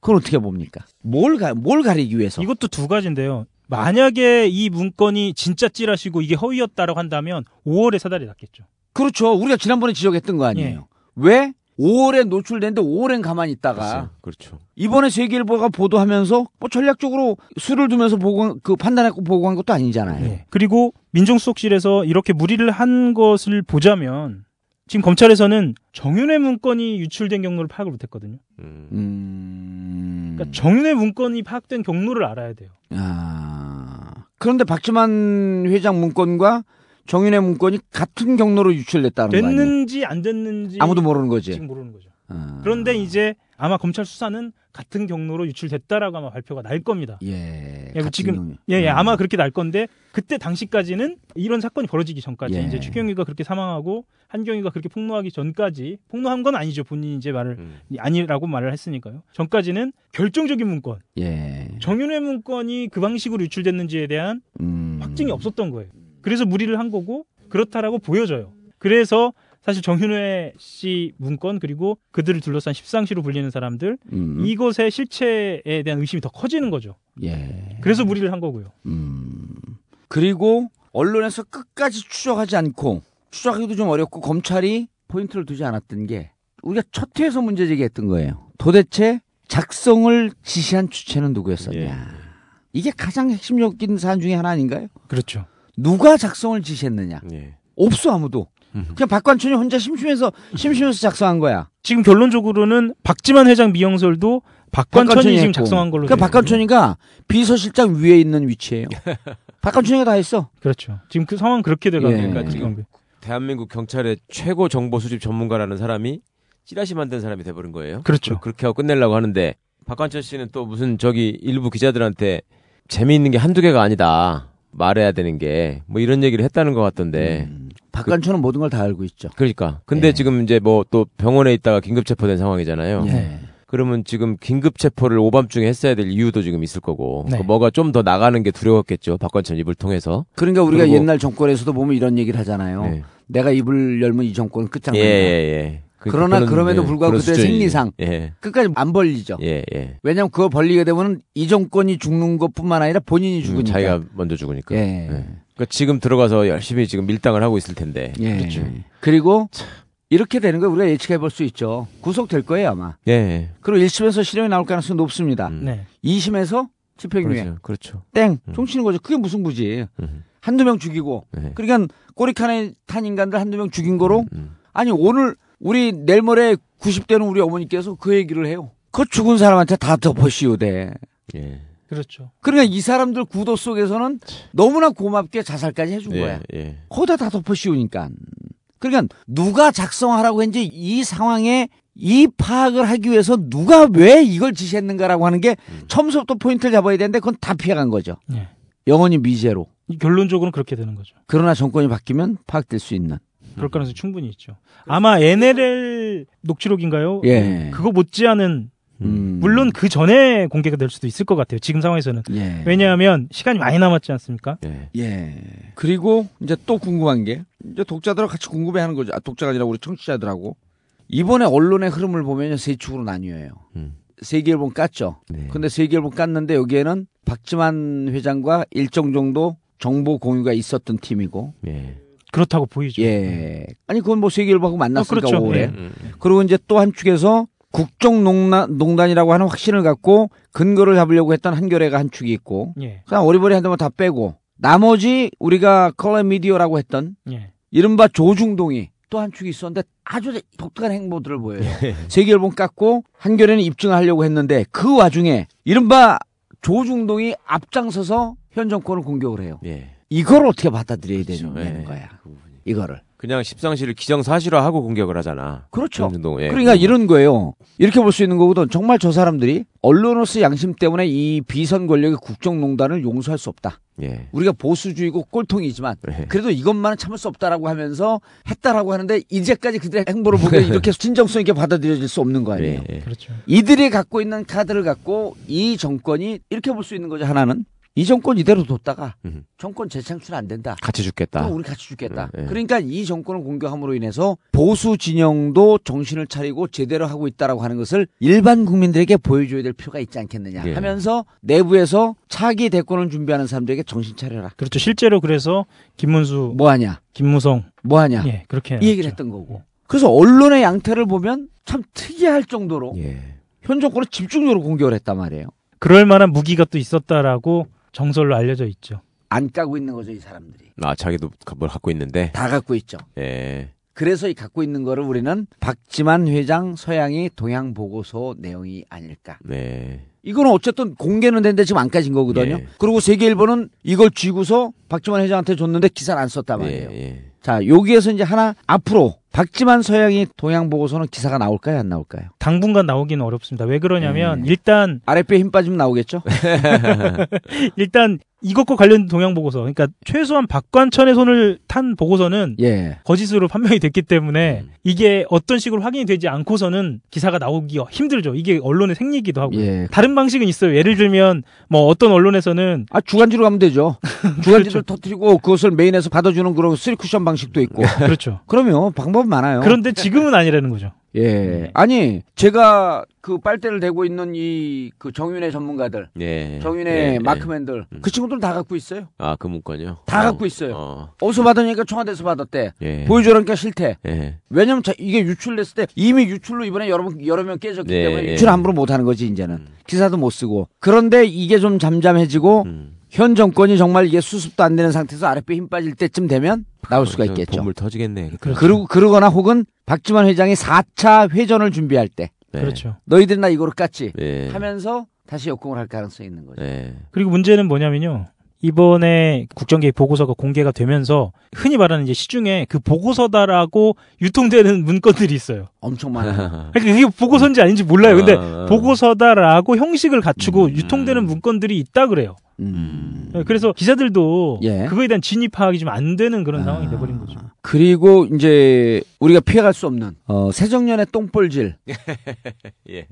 Speaker 2: 그걸 어떻게 봅니까? 뭘, 가, 뭘 가리기 위해서?
Speaker 8: 이것도 두 가지인데요. 만약에 이 문건이 진짜 찌라시고 이게 허위였다라고 한다면 5월에 사달이 났겠죠.
Speaker 2: 그렇죠. 우리가 지난번에 지적했던 거 아니에요.
Speaker 8: 예.
Speaker 2: 왜? 5월에 노출됐는데 5월엔 가만히 있다가
Speaker 7: 그렇죠.
Speaker 2: 이번에 세계일보가 보도하면서 뭐 전략적으로 수를 두면서 보고 그 판단했고 보고한 것도 아니잖아요.
Speaker 8: 네. 그리고 민정수석실에서 이렇게 무리를 한 것을 보자면 지금 검찰에서는 정윤회 문건이 유출된 경로를 파악을 못했거든요.
Speaker 2: 음.
Speaker 8: 그러니까 정윤회 문건이 파악된 경로를 알아야 돼요.
Speaker 2: 아. 그런데 박지만 회장 문건과 정윤의 문건이 같은 경로로 유출됐다는 거 아니에요?
Speaker 8: 됐는지 안 됐는지
Speaker 2: 아무도 모르는 거지.
Speaker 8: 지금 모르는 거죠.
Speaker 2: 아.
Speaker 8: 그런데 이제 아마 검찰 수사는 같은 경로로 유출됐다라고 아마 발표가 날 겁니다.
Speaker 2: 예.
Speaker 8: 예,
Speaker 2: 같은
Speaker 8: 지금. 예, 예,
Speaker 2: 음.
Speaker 8: 아마 그렇게 날 건데 그때 당시까지는 이런 사건이 벌어지기 전까지
Speaker 2: 예.
Speaker 8: 이제 최경희가 그렇게 사망하고 한경희가 그렇게 폭로하기 전까지 폭로한 건 아니죠. 본인이 이제 말을 아니라고 말을 했으니까요. 전까지는 결정적인 문건,
Speaker 2: 예.
Speaker 8: 정윤회 문건이 그 방식으로 유출됐는지에 대한
Speaker 2: 음.
Speaker 8: 확증이 없었던 거예요. 그래서 무리를 한 거고 그렇다라고 보여져요. 그래서 사실 정윤회 씨 문건 그리고 그들을 둘러싼 십상시로 불리는 사람들
Speaker 2: 음.
Speaker 8: 이것의 실체에 대한 의심이 더 커지는 거죠.
Speaker 2: 예.
Speaker 8: 그래서 무리를 한 거고요.
Speaker 2: 그리고 언론에서 끝까지 추적하지 않고 추적하기도 좀 어렵고 검찰이 포인트를 두지 않았던 게 우리가 첫 회에서 문제 제기했던 거예요. 도대체 작성을 지시한 주체는 누구였었냐. 이게 가장 핵심적인 사안 중에 하나 아닌가요?
Speaker 8: 그렇죠.
Speaker 2: 누가 작성을 지시했느냐.
Speaker 7: 예.
Speaker 2: 없어 아무도. 그냥 박관춘이 혼자 심심해서 심심해서 작성한 거야.
Speaker 8: 지금 결론적으로는 박지만 회장 미영설도 박관천이 지금
Speaker 2: 했고.
Speaker 8: 작성한 걸로.
Speaker 2: 그러니까. 박관천이가 비서실장 위에 있는 위치예요. 박관춘이가 다 했어.
Speaker 8: 그렇죠. 지금 그 상황 그렇게 돼가고
Speaker 2: 예.
Speaker 8: 그러니까 지금
Speaker 7: 대한민국 경찰의 최고 정보 수집 전문가라는 사람이 찌라시 만든 사람이 돼버린 거예요.
Speaker 8: 그렇죠.
Speaker 7: 그- 그렇게 하고 끝내려고 하는데 박관철 씨는 또 무슨 저기 일부 기자들한테 재미있는 게 한두 개가 아니다. 말해야 되는 게 뭐 이런 얘기를 했다는 것 같던데.
Speaker 2: 음. 박관천은 모든 걸 다 알고 있죠.
Speaker 7: 그러니까. 근데 지금 이제 뭐 또 병원에 있다가 긴급 체포된 상황이잖아요.
Speaker 2: 예.
Speaker 7: 그러면 지금 긴급 체포를 오밤중에 했어야 될 이유도 지금 있을 거고.
Speaker 2: 네.
Speaker 7: 그 뭐가 좀 더 나가는 게 두려웠겠죠. 박관천 입을 통해서.
Speaker 2: 그러니까 우리가 옛날 정권에서도 보면 이런 얘기를 하잖아요.
Speaker 7: 네.
Speaker 2: 내가 입을 열면 이 정권은
Speaker 7: 예,
Speaker 2: 끝장난다.
Speaker 7: 예, 예. 그-
Speaker 2: 그 러나
Speaker 7: 그런,
Speaker 2: 그럼에도
Speaker 7: 예,
Speaker 2: 불구하고 그들의. 생리상
Speaker 7: 예.
Speaker 2: 끝까지 안 벌리죠.
Speaker 7: 예, 예.
Speaker 2: 왜냐하면 그거 벌리게 되면 이 정권이 죽는 것뿐만 아니라 본인이
Speaker 7: 음,
Speaker 2: 죽으니까.
Speaker 7: 자기가 먼저 죽으니까.
Speaker 2: 예.
Speaker 7: 그러니까 지금 들어가서 열심히 지금 밀당을 하고 있을 텐데.
Speaker 2: 예.
Speaker 7: 그렇죠.
Speaker 2: 그리고 이렇게 되는 거 우리가 예측해 볼 수 있죠. 구속될 거예요 아마.
Speaker 7: 예.
Speaker 2: 그리고 1심에서 실형이 나올 가능성이 높습니다.
Speaker 8: 네.
Speaker 2: 2심에서 집행유예.
Speaker 7: 그렇죠. 그렇죠.
Speaker 2: 땡. 종치는 거죠. 그게 무슨 부지. 한두 명 죽이고.
Speaker 7: 네.
Speaker 2: 그러니까 꼬리칸에 탄 인간들 한두 명 죽인 거로
Speaker 7: 음,
Speaker 2: 아니 오늘 우리 내일 모레 90대는 우리 어머니께서 그 얘기를 해요. 그 죽은 사람한테 다 덮어씌우대.
Speaker 7: 예.
Speaker 8: 그렇죠.
Speaker 2: 그러니까 이 사람들 구도 속에서는 너무나 고맙게 자살까지 해준
Speaker 7: 예,
Speaker 2: 거야.
Speaker 7: 예.
Speaker 2: 거기다 다 덮어씌우니까. 그러니까 누가 작성하라고 했는지 이 상황에 이 파악을 하기 위해서 누가 왜 이걸 지시했는가라고 하는 게 처음부터 포인트를 잡아야 되는데 그건 다 피해간 거죠.
Speaker 8: 예.
Speaker 2: 영원히 미제로.
Speaker 8: 이 결론적으로는 그렇게 되는 거죠.
Speaker 2: 그러나 정권이 바뀌면 파악될 수 있는.
Speaker 8: 그럴 가능성이 충분히 있죠. 아마 NLL 녹취록인가요?
Speaker 2: 예.
Speaker 8: 그거 못지않은
Speaker 2: 음.
Speaker 8: 물론 그 전에 공개가 될 수도 있을 것 같아요. 지금 상황에서는.
Speaker 2: 예.
Speaker 8: 왜냐하면 시간이 많이 남았지 않습니까?
Speaker 2: 예. 그리고 이제 또 궁금한 게 이제 독자들하고 같이 궁금해하는 거죠. 아, 독자가 아니라 우리 청취자들하고 이번에 언론의 흐름을 보면 세 축으로 나뉘어요. 세계 일본 깠죠. 근데 세계 일본 깠는데 여기에는 박지만 회장과 일정 정도 정보 공유가 있었던 팀이고.
Speaker 8: 그렇다고 보이죠.
Speaker 2: 예. 아니 그건 뭐 세계일보하고 만났으니까
Speaker 8: 어, 그렇죠.
Speaker 2: 올해.
Speaker 8: 예. 음.
Speaker 2: 그리고 이제 또 한 축에서 국정농단이라고 하는 확신을 갖고 근거를 잡으려고 했던 한겨레가 한 축이 있고.
Speaker 8: 예.
Speaker 2: 그냥 어리버리한 데만 다 빼고 나머지 우리가 컬러 미디어라고 했던
Speaker 8: 예.
Speaker 2: 이른바 조중동이 또 한 축이 있었는데 아주 독특한 행보들을 보여요. 세계일본 깎고 한겨레는 입증하려고 했는데 그 와중에 이른바 조중동이 앞장서서 현 정권을 공격을 해요. 이걸 어떻게 받아들여야 되는 거야. 이거를.
Speaker 7: 그냥 십상시를 기정사실화하고 공격을 하잖아.
Speaker 2: 그렇죠.
Speaker 7: 예.
Speaker 2: 그러니까 이런 거예요. 이렇게 볼 수 있는 거거든. 정말 저 사람들이 언론으로서 양심 때문에 이 비선 권력의 국정농단을 용서할 수 없다.
Speaker 7: 예.
Speaker 2: 우리가 보수주의고 꼴통이지만 그래도 이것만은 참을 수 없다라고 하면서 했다라고 하는데 이제까지 그들의 행보를 보면 이렇게 진정성 있게 받아들여질 수 없는 거 아니에요.
Speaker 8: 그렇죠.
Speaker 2: 이들이 갖고 있는 카드를 갖고 이 정권이 이렇게 볼 수 있는 거죠. 하나는 이 정권 이대로 뒀다가 정권 재창출 안 된다.
Speaker 7: 같이 죽겠다.
Speaker 2: 그럼 우리 같이 죽겠다.
Speaker 7: 예, 예.
Speaker 2: 그러니까 이 정권을 공격함으로 인해서 보수 진영도 정신을 차리고 제대로 하고 있다라고 하는 것을 일반 국민들에게 보여줘야 될 필요가 있지 않겠느냐
Speaker 8: 예.
Speaker 2: 하면서 내부에서 차기 대권을 준비하는 사람들에게 정신 차려라.
Speaker 8: 그렇죠. 실제로 그래서 김문수
Speaker 2: 뭐 하냐?
Speaker 8: 김무성
Speaker 2: 뭐 하냐?
Speaker 8: 예, 그렇게
Speaker 2: 이 얘기를 했던 거고. 그래서 언론의 양태를 보면 참 특이할 정도로
Speaker 7: 예.
Speaker 2: 현 정권을 집중적으로 공격을 했단 말이에요.
Speaker 8: 그럴 만한 무기가 또 있었다라고 정설로 알려져 있죠.
Speaker 2: 안 까고 있는 거죠, 이 사람들이.
Speaker 7: 아, 자기도 뭘 갖고 있는데.
Speaker 2: 다 갖고 있죠.
Speaker 7: 예.
Speaker 2: 그래서 이 갖고 있는 거를 우리는 박지만 회장 서양이 동향 보고서 내용이 아닐까.
Speaker 7: 네.
Speaker 2: 이거는 어쨌든 공개는 됐는데 지금 안 까진 거거든요.
Speaker 7: 예.
Speaker 2: 그리고 세계일보는 이걸 쥐고서 박지만 회장한테 줬는데 기사를 안 썼단
Speaker 7: 예,
Speaker 2: 말이에요. 자, 여기에서 이제 하나 앞으로 박지만 서향희 동향 보고서는 기사가 나올까요, 안 나올까요?
Speaker 8: 당분간 나오기는 어렵습니다. 왜 그러냐면
Speaker 2: 음.
Speaker 8: 일단
Speaker 2: 아랫배 힘 빠지면 나오겠죠?
Speaker 8: 일단 이것과 관련된 동향 보고서, 그러니까 최소한 박관천의 손을 탄 보고서는
Speaker 2: 예.
Speaker 8: 거짓으로 판명이 됐기
Speaker 2: 음.
Speaker 8: 때문에 이게 어떤 식으로 확인이 되지 않고서는 기사가 나오기가 힘들죠. 이게 언론의 생리기도 하고
Speaker 2: 예.
Speaker 8: 다른 방식은 있어요. 예를 들면 뭐 어떤 언론에서는
Speaker 2: 아 주간지로 가면 되죠.
Speaker 8: 그렇죠.
Speaker 2: 주간지를 터뜨리고 그것을 main에서 받아주는 그런 쓰리 쿠션 방식도 있고.
Speaker 8: 그렇죠.
Speaker 2: 그러면 방법 많아요.
Speaker 8: 그런데 지금은 아니라는 거죠.
Speaker 2: 예. 아니, 제가 그 빨대를 대고 있는 이 그 정윤회 전문가들,
Speaker 7: 예.
Speaker 2: 정윤의
Speaker 7: 예, 예.
Speaker 2: 마크맨들, 그 친구들은 다 갖고 있어요.
Speaker 7: 아, 그 문건요?
Speaker 2: 다
Speaker 7: 어,
Speaker 2: 갖고 있어요.
Speaker 7: 어.
Speaker 2: 어디서 받았냐니까 청와대에서 받았대.
Speaker 7: 예.
Speaker 2: 보여주라니까 싫대.
Speaker 7: 예.
Speaker 2: 왜냐면 자- 이게 유출됐을 때 이미 유출로 이번에 여러, 번- 여러 명 깨졌기
Speaker 7: 예,
Speaker 2: 때문에
Speaker 7: 예.
Speaker 2: 유출 함부로 못 하는 거지, 이제는. 기사도 못 쓰고. 그런데 이게 좀 잠잠해지고
Speaker 7: 음.
Speaker 2: 현 정권이 정말 이게 수습도 안 되는 상태에서 아랫배 힘 빠질 때쯤 되면 나올 수가
Speaker 7: 그래서
Speaker 2: 있겠죠.
Speaker 7: 본물 터지겠네.
Speaker 2: 그리고 그러거나 혹은 박지만 회장이 4차 회전을 준비할 때
Speaker 7: 네.
Speaker 8: 그렇죠.
Speaker 2: 너희들 나 이거로 깠지
Speaker 7: 예.
Speaker 2: 하면서 다시 역공을 할 가능성이 있는 거죠.
Speaker 7: 예.
Speaker 8: 그리고 문제는 뭐냐면요. 이번에 국정개입 보고서가 공개가 되면서 흔히 말하는 이제 시중에 그 보고서다라고 유통되는 문건들이 있어요.
Speaker 2: 엄청 많아요.
Speaker 8: 그러니까 그게 보고서인지 아닌지 몰라요. 근데
Speaker 7: 아.
Speaker 8: 보고서다라고 형식을 갖추고 유통되는 문건들이 있다 그래요.
Speaker 2: 음.
Speaker 8: 네, 그래서 기자들도
Speaker 2: 예.
Speaker 8: 그거에 대한 진입 파악이 좀 안 되는 그런 상황이 돼버린 거죠.
Speaker 2: 그리고 이제 우리가 피해갈 수 없는 어, 새정년의 똥볼질
Speaker 7: 예.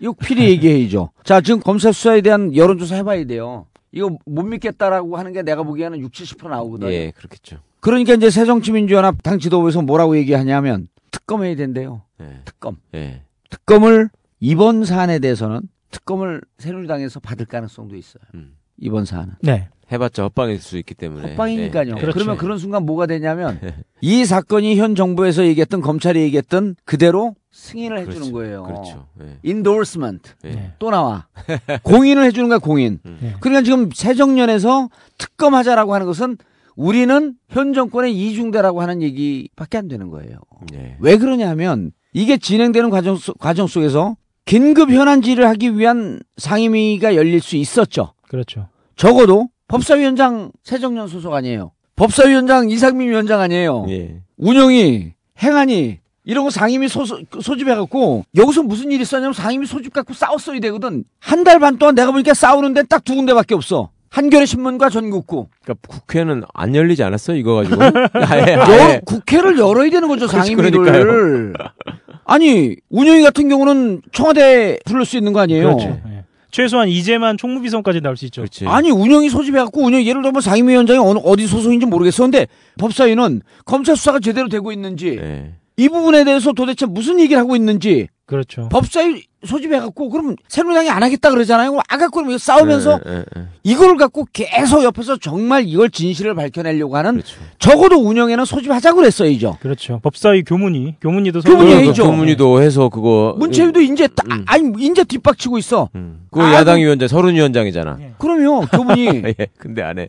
Speaker 2: 이거 필히 얘기해야죠. 자 지금 검사 수사에 대한 여론조사 해봐야 돼요. 이거 못 믿겠다라고 하는 게 내가 보기에는 6, 70% 나오거든요.
Speaker 7: 예, 그렇겠죠.
Speaker 2: 그러니까 이제 새정치민주연합 당 지도부에서 뭐라고 얘기하냐면 특검해야 된대요.
Speaker 7: 예.
Speaker 2: 특검.
Speaker 7: 예.
Speaker 2: 특검을 이번 사안에 대해서는 특검을 새누리당에서 받을 가능성도 있어요.
Speaker 7: 음.
Speaker 2: 이번 사안은.
Speaker 8: 네.
Speaker 7: 해봤자 헛방일 수 있기 때문에.
Speaker 2: 헛방이니까요.
Speaker 7: 예.
Speaker 2: 그러면 그런 순간 뭐가 되냐면 이 사건이 현 정부에서 얘기했던 검찰이 얘기했던 그대로 승인을 해주는 거예요.
Speaker 7: 그렇죠. 예.
Speaker 2: endorsement
Speaker 7: 예.
Speaker 2: 또 나와 공인을 해주는 거야 공인.
Speaker 8: 네.
Speaker 2: 그러니까 지금 새정년에서 특검하자라고 하는 것은 우리는 현 정권의 이중대라고 하는 얘기밖에 안 되는 거예요.
Speaker 7: 예.
Speaker 2: 왜 그러냐면 이게 진행되는 과정, 속- 과정 속에서 긴급 현안 질의를 하기 위한 상임위가 열릴 수 있었죠.
Speaker 8: 그렇죠.
Speaker 2: 적어도 법사위원장 새정년 소속 아니에요. 법사위원장 이상민 위원장 아니에요.
Speaker 7: 예.
Speaker 2: 운영이 행안이 이런 거 상임위 소, 소집해갖고 여기서 무슨 일이 있었냐면 상임위 소집 갖고 싸웠어야 되거든. 한 달 반 동안 내가 보니까 싸우는 데는 딱 두 군데밖에 없어. 한겨레 신문과 전국구.
Speaker 7: 그러니까 국회는 안 열리지 않았어 이거 가지고? 아예,
Speaker 2: 열-
Speaker 7: 아예.
Speaker 2: 국회를 열어야 되는 거죠
Speaker 7: 그렇지,
Speaker 2: 상임위를. 아니 운영위 같은 경우는 청와대 부를 수 있는 거 아니에요?
Speaker 8: 그렇죠. 예. 최소한 이제만 총무비서까지 나올 수 있죠.
Speaker 2: 아니 운영이 소집해갖고 운영 예를 들면 상임위원장이 어느 어디 소속인지 모르겠어. 근데 법사위는 검찰 수사가 제대로 되고 있는지
Speaker 7: 네.
Speaker 2: 이 부분에 대해서 도대체 무슨 얘기를 하고 있는지
Speaker 8: 그렇죠.
Speaker 2: 법사위 소집해갖고 그럼 새누리당이 안 하겠다 그러잖아요. 그럼 아갖고 그럼 싸우면서
Speaker 7: 예, 예, 예.
Speaker 2: 이걸 갖고 계속 옆에서 정말 이걸 진실을 밝혀내려고 하는
Speaker 7: 그렇죠.
Speaker 2: 적어도 운영에는 소집하자 그랬어야죠.
Speaker 8: 그렇죠. 법사위 교문이 교문위도
Speaker 2: 교문위
Speaker 8: 서로-
Speaker 2: 있죠.
Speaker 7: 교문위도 해서 그거
Speaker 2: 문체위도 이제 따- 아니 이제 뒷박치고 있어.
Speaker 7: 그거
Speaker 2: 아,
Speaker 7: 야당 위원장 서른 위원장이잖아.
Speaker 2: 그럼요 교문이.
Speaker 7: 예, 근데 안 해.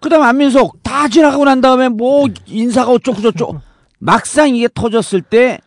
Speaker 2: 그다음 에 안민석 다 지나가고 난 다음에 뭐 인사가 어쩌고 저쩌고 막상 이게 터졌을 때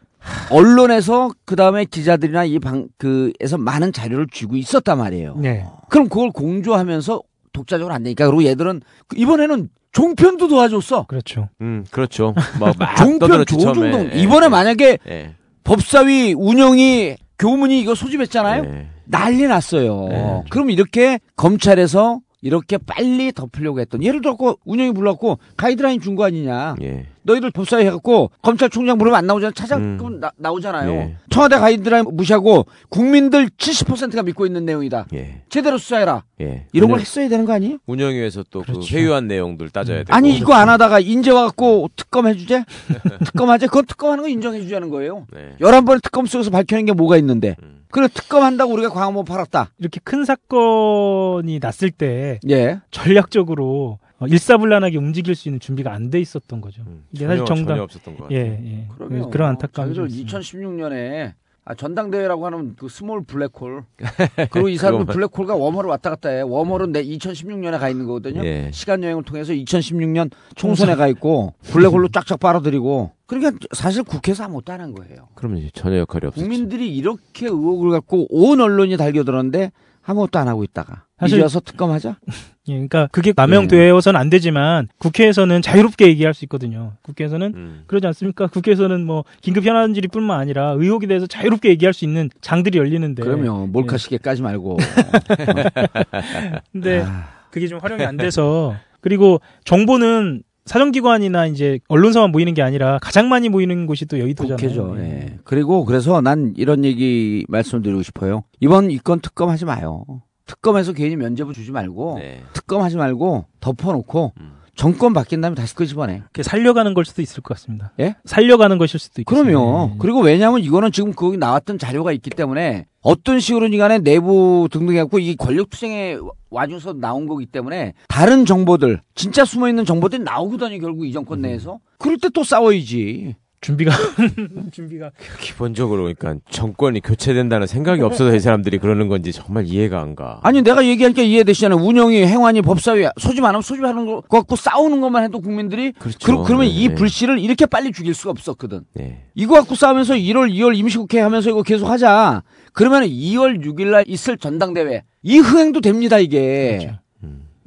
Speaker 2: 언론에서 그다음에 기자들이나 이 방 그에서 많은 자료를 쥐고 있었단 말이에요.
Speaker 8: 네.
Speaker 2: 그럼 그걸 공조하면서 독자적으로 안 되니까 그리고 얘들은 그 이번에는 종편도 도와줬어.
Speaker 8: 그렇죠.
Speaker 7: 음, 그렇죠. 막, 막
Speaker 2: 종편 조중동.
Speaker 7: 예,
Speaker 2: 이번에
Speaker 7: 예.
Speaker 2: 만약에
Speaker 7: 예.
Speaker 2: 법사위 운영이 교문이 이거 소집했잖아요.
Speaker 7: 예.
Speaker 2: 난리 났어요. 그럼 이렇게 검찰에서 이렇게 빨리 덮으려고 했던 예를 들어 운영이 불렀고 가이드라인 준 거 아니냐.
Speaker 7: 예.
Speaker 2: 너희들 법사위 해갖고 검찰총장 부르면 안 나오잖아. 차장
Speaker 7: 음.
Speaker 2: 나, 나오잖아요.
Speaker 7: 예.
Speaker 2: 청와대 가이드라인 무시하고 국민들 70%가 믿고 있는 내용이다.
Speaker 7: 예.
Speaker 2: 제대로 수사해라.
Speaker 7: 예.
Speaker 2: 이런 걸
Speaker 7: 운영-
Speaker 2: 했어야 되는 거 아니에요?
Speaker 7: 운영위에서 또 그 회유한 내용들 따져야 되고.
Speaker 2: 아니 이거 안 하다가 인제 와갖고 특검 해주재? 특검 하재? 그건 특검하는 거 인정해 주자는 거예요.
Speaker 7: 네.
Speaker 2: 11번의 특검 속에서 밝혀낸 게 뭐가 있는데. 그래 특검 한다고 우리가 광화문 팔았다.
Speaker 8: 이렇게 큰 사건이 났을 때
Speaker 2: 예.
Speaker 8: 전략적으로 어, 일사불란하게 움직일 수 있는 준비가 안 돼 있었던 거죠. 이게 사실
Speaker 7: 음, 전혀-
Speaker 8: 정당
Speaker 7: 전혀 없었던 것
Speaker 8: 예,
Speaker 7: 같아요.
Speaker 8: 예.
Speaker 2: 그러면
Speaker 8: 그런
Speaker 2: 자기들
Speaker 8: 있습니다.
Speaker 2: 2016년에 아, 전당대회라고 하는 그 small 블랙홀. 그리고 이 사람은
Speaker 7: 그거만.
Speaker 2: 블랙홀과 웜홀을 왔다 갔다 해. 웜홀은 내 2016년에 가 있는 거거든요.
Speaker 7: 예.
Speaker 2: 시간 여행을 통해서 2016년 총선에 가 있고 블랙홀로 쫙쫙 빨아들이고. 그러니까 사실 국회에서 아무것도 안 한 거예요.
Speaker 7: 그러면 전혀 역할이 없었죠.
Speaker 2: 국민들이 이렇게 의혹을 갖고 온 언론이 달겨들었는데 아무것도 안 하고 있다가
Speaker 8: 사실-
Speaker 2: 이제 와서 특검하자?
Speaker 8: 예, 그러니까 그게 남용되어서는 안 되지만 국회에서는 자유롭게 얘기할 수 있거든요. 국회에서는
Speaker 7: 음.
Speaker 8: 그러지 않습니까? 국회에서는 뭐 긴급 현안 질의뿐만 아니라 의혹에 대해서 자유롭게 얘기할 수 있는 장들이 열리는데.
Speaker 2: 그러면 몰카 시계 까지 말고.
Speaker 8: 근데
Speaker 2: 아.
Speaker 8: 그게 좀 활용이 안 돼서 그리고 정보는 사정기관이나 이제 언론사만 모이는 게 아니라 가장 많이 모이는 곳이 또 여의도잖아요.
Speaker 2: 국회죠. 예. 그리고 그래서 난 이런 얘기 말씀드리고 싶어요. 이번 이건 특검 하지 마요. 특검에서 괜히 면죄부 주지 말고
Speaker 7: 네.
Speaker 2: 특검 하지 말고 덮어놓고 정권 바뀐 다음에 다시 끄집어내.
Speaker 8: 그게 살려가는 걸 수도 있을 것 같습니다.
Speaker 2: 예?
Speaker 8: 살려가는 것일 수도 있고.
Speaker 2: 그럼요. 그리고 왜냐하면 이거는 지금 거기 나왔던 자료가 있기 때문에 어떤 식으로든 간에 내부 등등 해갖고 이 권력투쟁에 와줘서 나온 거기 때문에 다른 정보들, 진짜 숨어있는 정보들이 나오거든요, 결국 이 정권 내에서. 그럴 때 또 싸워야지.
Speaker 8: 준비가, 준비가.
Speaker 7: 기본적으로 그러니까 정권이 교체된다는 생각이 없어서 이 사람들이 그러는 건지 정말 이해가 안 가.
Speaker 2: 아니 내가 얘기하니까 이해되시잖아요. 운영이 행안이 법사위 소집 안 하면 소집하는 거 갖고 싸우는 것만 해도 국민들이
Speaker 7: 그렇죠.
Speaker 2: 그, 러면 이
Speaker 7: 네.
Speaker 2: 불씨를 이렇게 빨리 죽일 수가 없었거든.
Speaker 7: 네.
Speaker 2: 이거 갖고 싸우면서 1월, 2월 임시국회 하면서 이거 계속 하자. 그러면 2월 6일 날 있을 전당대회 이 흥행도 됩니다 이게.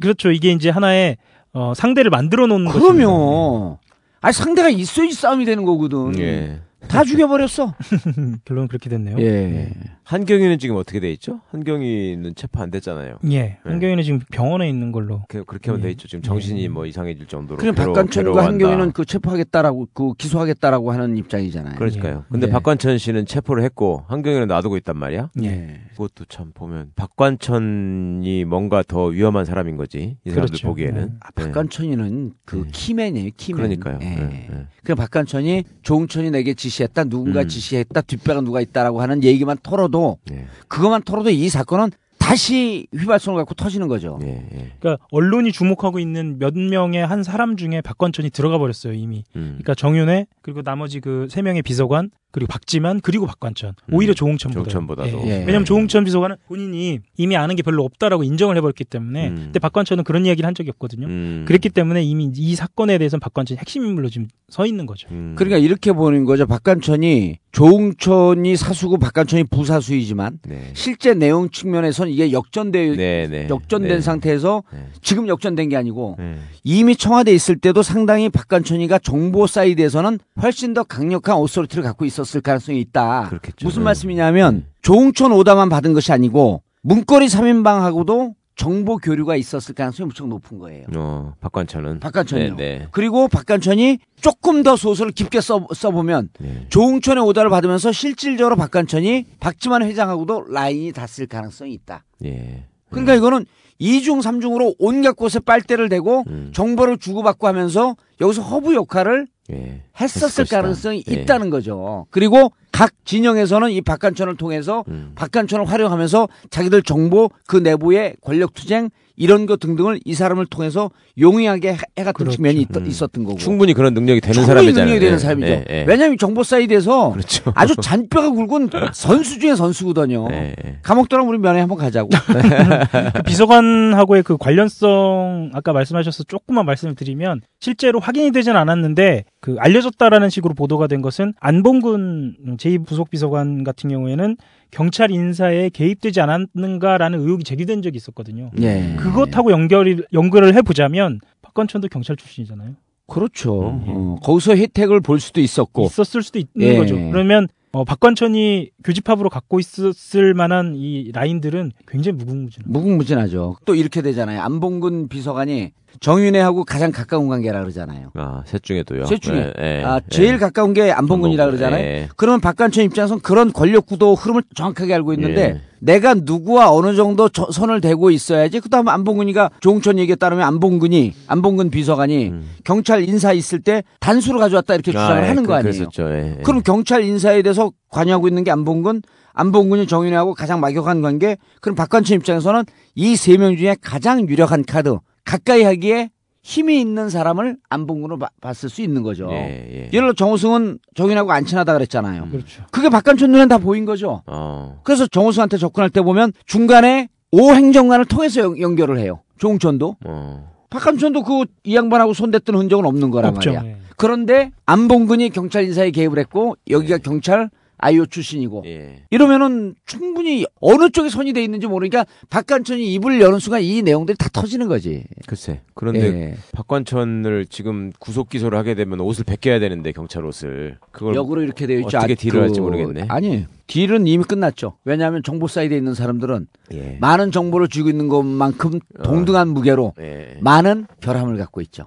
Speaker 8: 그렇죠. 이게 이제 하나의 어, 상대를 만들어 놓는 거죠.
Speaker 2: 그럼요. 아니 상대가 있어야지 싸움이 되는 거거든.
Speaker 7: 예.
Speaker 2: 다 죽여버렸어.
Speaker 8: 결론 그렇게 됐네요.
Speaker 2: 예.
Speaker 7: 한경희는 지금 어떻게 돼 있죠? 한경희는 체포 안 됐잖아요.
Speaker 8: 예. 한경희는 지금 병원에 있는 걸로.
Speaker 7: 그, 그렇게 하면
Speaker 8: 예.
Speaker 7: 돼 있죠. 지금 정신이 뭐 이상해질 정도로.
Speaker 2: 그럼
Speaker 7: 괴로-
Speaker 2: 박관천과. 한경희는 그 체포하겠다라고 그 기소하겠다라고 하는 입장이잖아요.
Speaker 7: 그러니까요. 근데
Speaker 2: 예.
Speaker 7: 박관천 씨는 체포를 했고 한 경위는 놔두고 있단 말이야.
Speaker 2: 예.
Speaker 7: 그것도 참 보면 박관천이 뭔가 더 위험한 사람인 거지. 이 사람들
Speaker 2: 그렇죠.
Speaker 7: 보기에는.
Speaker 2: 아, 박관천이는 그 key man이에요, key man.
Speaker 7: 네. 그러니까요.
Speaker 2: 예.
Speaker 7: 예, 예.
Speaker 2: 그 박관천이 조응천이 내게 지 시했다, 누군가
Speaker 7: 음.
Speaker 2: 지시했다, 뒷배가 누가 있다라고 하는 얘기만 털어도
Speaker 7: 예.
Speaker 2: 그것만 털어도 이 사건은 다시 휘발성을 갖고 터지는 거죠.
Speaker 7: 예,
Speaker 8: 그러니까 언론이 주목하고 있는 몇 명의 한 사람 중에 박관천이 들어가 버렸어요 이미.
Speaker 7: 음.
Speaker 8: 그러니까 정윤회 그리고 나머지 그 세 명의 비서관 그리고 박지만 그리고 박관천 오히려 조응천보다.
Speaker 7: 음. 조응천보다도.
Speaker 8: 예.
Speaker 7: 예.
Speaker 8: 왜냐하면 조응천 비서관은 본인이 이미 아는 게 별로 없다라고 인정을 해버렸기 때문에.
Speaker 7: 음.
Speaker 8: 근데 박관천은 그런 이야기를 한 적이 없거든요.
Speaker 7: 음.
Speaker 8: 그랬기 때문에 이미 이 사건에 대해서는 박관천이 핵심 인물로 지금 서 있는 거죠.
Speaker 7: 음.
Speaker 2: 그러니까 이렇게 보는 거죠. 박관천이 조응천이 사수고 박관천이 부사수이지만
Speaker 7: 네.
Speaker 2: 실제 내용 측면에서는 이게 역전돼
Speaker 7: 네, 네.
Speaker 2: 역전된
Speaker 7: 네.
Speaker 2: 상태에서 지금 역전된 게 아니고
Speaker 7: 네.
Speaker 2: 이미 청와대에 있을 때도 상당히 박관천이가 정보 사이드에서는 훨씬 더 강력한 authority를 갖고 있었 을 가능성이 있다. 무슨 말씀이냐면 조응천 order만 받은 것이 아니고 문고리 3인방하고도 정보 교류가 있었을 가능성이 무척 높은 거예요.
Speaker 7: 어, 박관천은.
Speaker 2: 박관천이요.
Speaker 7: 네, 네.
Speaker 2: 그리고 박관천이 조금 더 소설을 깊게 써, 써보면
Speaker 7: 네.
Speaker 2: 조응천의 order를 받으면서 실질적으로 박관천이 박지만 회장하고도 라인이 닿았을 가능성이 있다.
Speaker 7: 예.
Speaker 2: 그러니까 이거는 이중삼중으로 온갖 곳에 빨대를 대고
Speaker 7: 음.
Speaker 2: 정보를 주고받고 하면서 여기서 허브 역할을
Speaker 7: 예.
Speaker 2: 했었을. 가능성이
Speaker 7: 예.
Speaker 2: 있다는 거죠. 그리고 각 진영에서는 이 박관천을 통해서
Speaker 7: 음.
Speaker 2: 박관천을 활용하면서 자기들 정보 그 내부의 권력 투쟁 이런 것 등등을 이 사람을 통해서 용이하게 해- 해갔던 측면이 있, 있었던 거고.
Speaker 7: 충분히 그런 능력이 되는
Speaker 2: 충분히
Speaker 7: 사람이잖아요.
Speaker 2: 능력이 되는
Speaker 7: 예,
Speaker 2: 사람이죠.
Speaker 7: 예, 예.
Speaker 2: 왜냐하면 정보 사이드에서
Speaker 7: 그렇죠.
Speaker 2: 아주 잔뼈가 굵은 선수 중에 선수거든요.
Speaker 7: 예,
Speaker 2: 감옥 들어가면 우리 면회 한번 가자고.
Speaker 8: 그 비서관하고의 그 관련성 아까 말씀하셔서 조금만 말씀을 드리면 실제로 확인이 되진 않았는데 그 알려 졌다라는 식으로 보도가 된 것은 안봉근 제2부속 비서관 같은 경우에는 경찰 인사에 개입되지 않았는가라는 의혹이 제기된 적이 있었거든요.
Speaker 2: 예.
Speaker 8: 그것하고 연결이 연결을 해보자면 박관천도 경찰 출신이잖아요.
Speaker 2: 그렇죠. 어, 거기서 혜택을 볼 수도 있었고.
Speaker 8: 있었을 수도 있는
Speaker 2: 예.
Speaker 8: 거죠. 그러면 어, 박관천이 교집합으로 갖고 있었을 만한 이 라인들은 굉장히 무궁무진.
Speaker 2: 무궁무진하죠. 또 이렇게 되잖아요. 안봉근 비서관이 정윤회하고 가장 가까운 관계라 그러잖아요.
Speaker 7: 아, 셋 중에도요.
Speaker 2: 셋 중에
Speaker 7: 예, 예,
Speaker 2: 아,
Speaker 7: 예.
Speaker 2: 제일 가까운 게 안봉근이라 그러잖아요.
Speaker 7: 예.
Speaker 2: 그러면 박관천 입장에서는 그런 권력 구도 흐름을 정확하게 알고 있는데
Speaker 7: 예.
Speaker 2: 내가 누구와 어느 정도 저- 선을 대고 있어야지. 그다음에 안봉근이가 조홍천 얘기에 따르면 안봉근이 안봉근 비서관이 경찰 인사 있을 때 단수로 가져왔다 이렇게 주장을
Speaker 7: 음. 아, 예,
Speaker 2: 하는
Speaker 7: 그-
Speaker 2: 거 아니에요.
Speaker 7: 그랬었죠. 예, 예.
Speaker 2: 그럼 경찰 인사에 대해서 관여하고 있는 게 안봉근, 안봉근이 정윤회하고 가장 막역한 관계. 그럼 박관천 입장에서는 이 세 명 중에 가장 유력한 카드, 가까이 하기에 힘이 있는 사람을 안봉근으로 봐- 봤을 수 있는 거죠.
Speaker 7: 예, 예.
Speaker 2: 예를 들어 정우승은 정윤하고 안 친하다 그랬잖아요.
Speaker 8: 그렇죠.
Speaker 2: 그게 박관천 눈엔 다 보인 거죠.
Speaker 7: 어.
Speaker 2: 그래서 정우승한테 접근할 때 보면 중간에 오 행정관을 통해서 연- 연결을 해요. 조홍천도.
Speaker 7: 어.
Speaker 2: 박감천도 그 이 양반하고 손댔던 흔적은 없는 거란
Speaker 8: 없죠.
Speaker 2: 말이야.
Speaker 8: 예.
Speaker 2: 그런데 안봉근이 경찰 인사에 개입을 했고 여기가 경찰 아이오 출신이고
Speaker 7: 예.
Speaker 2: 이러면은 충분히 어느 쪽에 손이 돼 있는지 모르니까 박관천이 입을 여는 순간 이 내용들이 다 터지는 거지.
Speaker 7: 글쎄. 그런데
Speaker 2: 예.
Speaker 7: 박관천을 지금 구속 기소를 하게 되면 옷을 벗겨야 되는데 경찰 옷을 그걸
Speaker 2: 역으로 이렇게 되어 있죠.
Speaker 7: 어떻게
Speaker 2: 아,
Speaker 7: 딜을
Speaker 2: 그-
Speaker 7: 할지 모르겠네.
Speaker 2: 아니 딜은 이미 끝났죠. 왜냐하면 정보 사이드에 있는 사람들은
Speaker 7: 예.
Speaker 2: 많은 정보를 쥐고 있는 것만큼
Speaker 7: 어.
Speaker 2: 동등한 무게로
Speaker 7: 예.
Speaker 2: 많은 결함을 갖고 있죠.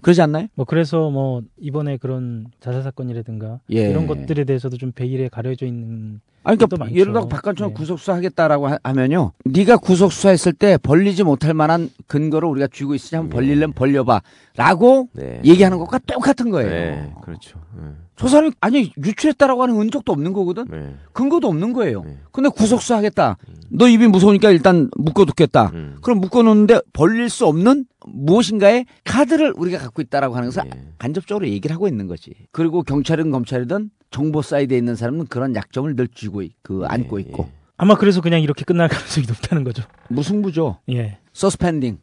Speaker 2: 그러지 않나요?
Speaker 8: 뭐 그래서 뭐 이번에 그런 자살 사건이라든가
Speaker 2: 예.
Speaker 8: 이런 것들에 대해서도 좀 베일에 가려져 있는
Speaker 2: 아니, 그러니까. 예를 들어 박관천 구속 수사 하겠다라고 하- 하면요, 네가 구속 수사했을 때 벌리지 못할 만한 근거를 우리가 쥐고 있으니 한번 벌리려면 벌려봐라고
Speaker 7: 네.
Speaker 2: 얘기하는 것과 똑같은 거예요.
Speaker 7: 네, 그렇죠. 예.
Speaker 2: 저 사람이 아니 유출했다라고 하는 흔적도 없는 거거든.
Speaker 7: 네.
Speaker 2: 근거도 없는 거예요. 근데 구속 수사하겠다. 너 입이 무서우니까 일단 묶어두겠다.
Speaker 7: 음.
Speaker 2: 그럼 묶어놓는데 벌릴 수 없는 무엇인가의 카드를 우리가 갖고 있다라고 하는 것을
Speaker 7: 예.
Speaker 2: 간접적으로 얘기를 하고 있는 거지. 그리고 경찰이든 검찰이든 정보 사이드에 있는 사람은 그런 약점을 늘 쥐고 있- 그 안고 있고
Speaker 8: 아마 그래서 그냥 이렇게 끝날 가능성이 높다는 거죠.
Speaker 2: 무승부죠.
Speaker 8: 예.
Speaker 2: suspending.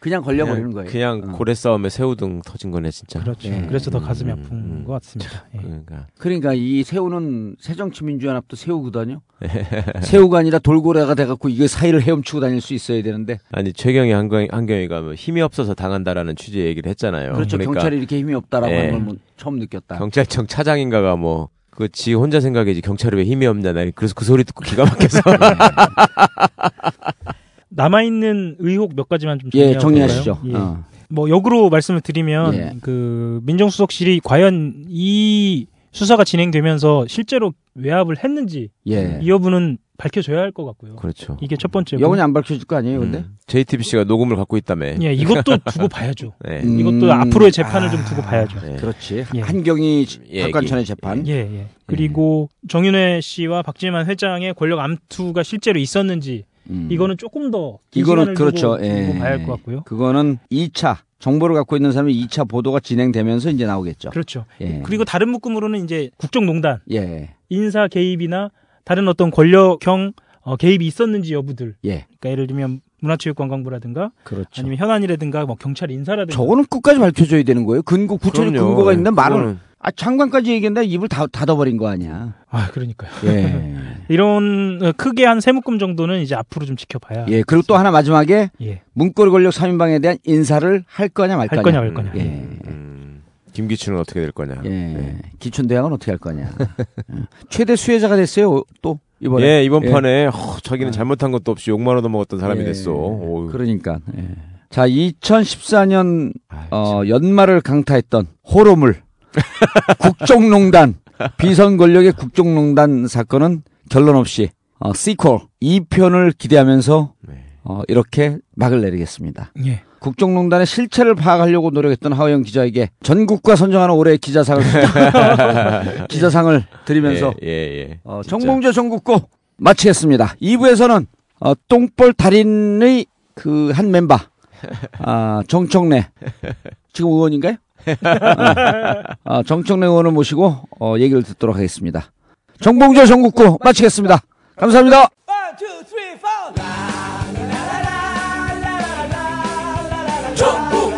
Speaker 2: 그냥 걸려버리는
Speaker 7: 그냥,
Speaker 2: 거예요.
Speaker 7: 그냥
Speaker 2: 어.
Speaker 7: 고래 싸움에 새우등 터진 거네 진짜.
Speaker 8: 그렇죠.
Speaker 2: 예.
Speaker 8: 그래서 더 가슴이 아픈 것 같습니다. 예.
Speaker 7: 그러니까
Speaker 2: 그러니까 이 새우는 새정치민주연합도 새우거든요. 새우가 아니라 돌고래가 돼갖고 이게 사이를 헤엄치고 다닐 수 있어야 되는데.
Speaker 7: 아니 최경희 한경, 한경이가 뭐 힘이 없어서 당한다라는 취지의 얘기를 했잖아요.
Speaker 2: 그렇죠.
Speaker 7: 그러니까
Speaker 2: 경찰이 이렇게 힘이 없다라고
Speaker 7: 예.
Speaker 2: 하는 걸 뭐 처음 느꼈다.
Speaker 7: 경찰청 차장인가가 뭐. 그 지 혼자 생각이지 경찰이 왜 힘이 없냐 나 그래서 그 소리 듣고 기가 막혀서
Speaker 8: 남아 있는 의혹 몇 가지만 좀
Speaker 2: 예, 정리하시죠.
Speaker 8: 볼까요? 예.
Speaker 2: 어.
Speaker 8: 뭐 역으로 말씀을 드리면
Speaker 2: 예.
Speaker 8: 그 민정수석실이 과연 이 수사가 진행되면서 실제로 외압을 했는지
Speaker 2: 예.
Speaker 8: 이 여부는 밝혀져야 할 것 같고요.
Speaker 7: 그렇죠.
Speaker 8: 이게 첫 번째고.
Speaker 2: 영원히 안 밝혀질 거 아니에요, 근데?
Speaker 7: JTBC가 녹음을 갖고 있다며.
Speaker 8: 예, 이것도 두고 봐야죠.
Speaker 7: 네.
Speaker 2: 음.
Speaker 8: 이것도 앞으로의 재판을 좀 두고 봐야죠.
Speaker 2: 그렇지.
Speaker 8: 예.
Speaker 2: 한경희
Speaker 7: 얘기.
Speaker 2: 박관천의 재판.
Speaker 8: 예, 예. 그리고 정윤회 씨와 박지만 회장의 권력 암투가 실제로 있었는지 이거는 조금 더긴
Speaker 2: 이거는 그렇죠.
Speaker 8: 두고
Speaker 2: 예.
Speaker 8: 두고 봐야 할 것 같고요.
Speaker 2: 그거는 2차 정보를 갖고 있는 사람이 2차 보도가 진행되면서 이제 나오겠죠.
Speaker 8: 그렇죠.
Speaker 2: 예.
Speaker 8: 그리고 다른 묶음으로는 이제 국정농단,
Speaker 2: 예.
Speaker 8: 인사 개입이나 다른 어떤 권력형 어, 개입이 있었는지 여부들.
Speaker 2: 예.
Speaker 8: 그러니까 예를 들면 문화체육관광부라든가
Speaker 2: 그렇죠.
Speaker 8: 아니면 현안이라든가 뭐 경찰 인사라든가
Speaker 2: 저거는 끝까지 밝혀줘야 되는 거예요. 근거 구체적. 근거가 있는데 말을
Speaker 7: 그거는-
Speaker 2: 아 장관까지 얘기했는데 입을 다 닫아버린 거 아니야.
Speaker 8: 아, 그러니까요.
Speaker 2: 예.
Speaker 8: 이런 어, 크게 한 세 묶음 정도는 이제 앞으로 좀 지켜봐야.
Speaker 2: 예. 그리고 또 하나 마지막에
Speaker 8: 예.
Speaker 2: 문고리 권력 3인방에 대한 인사를 할 거냐
Speaker 8: 말할
Speaker 2: 거냐.
Speaker 8: 거냐 말 거냐.
Speaker 2: 예.
Speaker 7: 김기춘은 어떻게 될 거냐.
Speaker 2: 예.
Speaker 7: 네.
Speaker 2: 기춘 대학은 어떻게 할 거냐. 예. 최대 수혜자가 됐어요. 또 이번에.
Speaker 7: 예, 이번
Speaker 2: 예.
Speaker 7: 판에 허, 자기는 잘못한 것도 없이 욕만 얻어 먹었던 사람이
Speaker 2: 예.
Speaker 7: 됐어. 어우.
Speaker 2: 그러니까. 예. 자, 2014년 어, 연말을 강타했던 호러물 국정농단 비선 권력의 국정농단 사건은 결론 없이 어, 시퀄 2편을 기대하면서 어, 이렇게 막을 내리겠습니다.
Speaker 8: 예.
Speaker 2: 국정농단의 실체를 파악하려고 노력했던 하호영 기자에게 전국과 선정하는 올해의 기자상을 기자상을 드리면서
Speaker 7: 예, 예, 예.
Speaker 2: 어, 정봉재 전국고 마치겠습니다. 2부에서는 어, 똥볼 달인의 그 한 멤버 아, 정청래 지금 의원인가요? 아, 아, 정청래 의원을 모시고 어, 얘기를 듣도록 하겠습니다. 정봉재 전국고 마치겠습니다. 감사합니다.
Speaker 20: 정부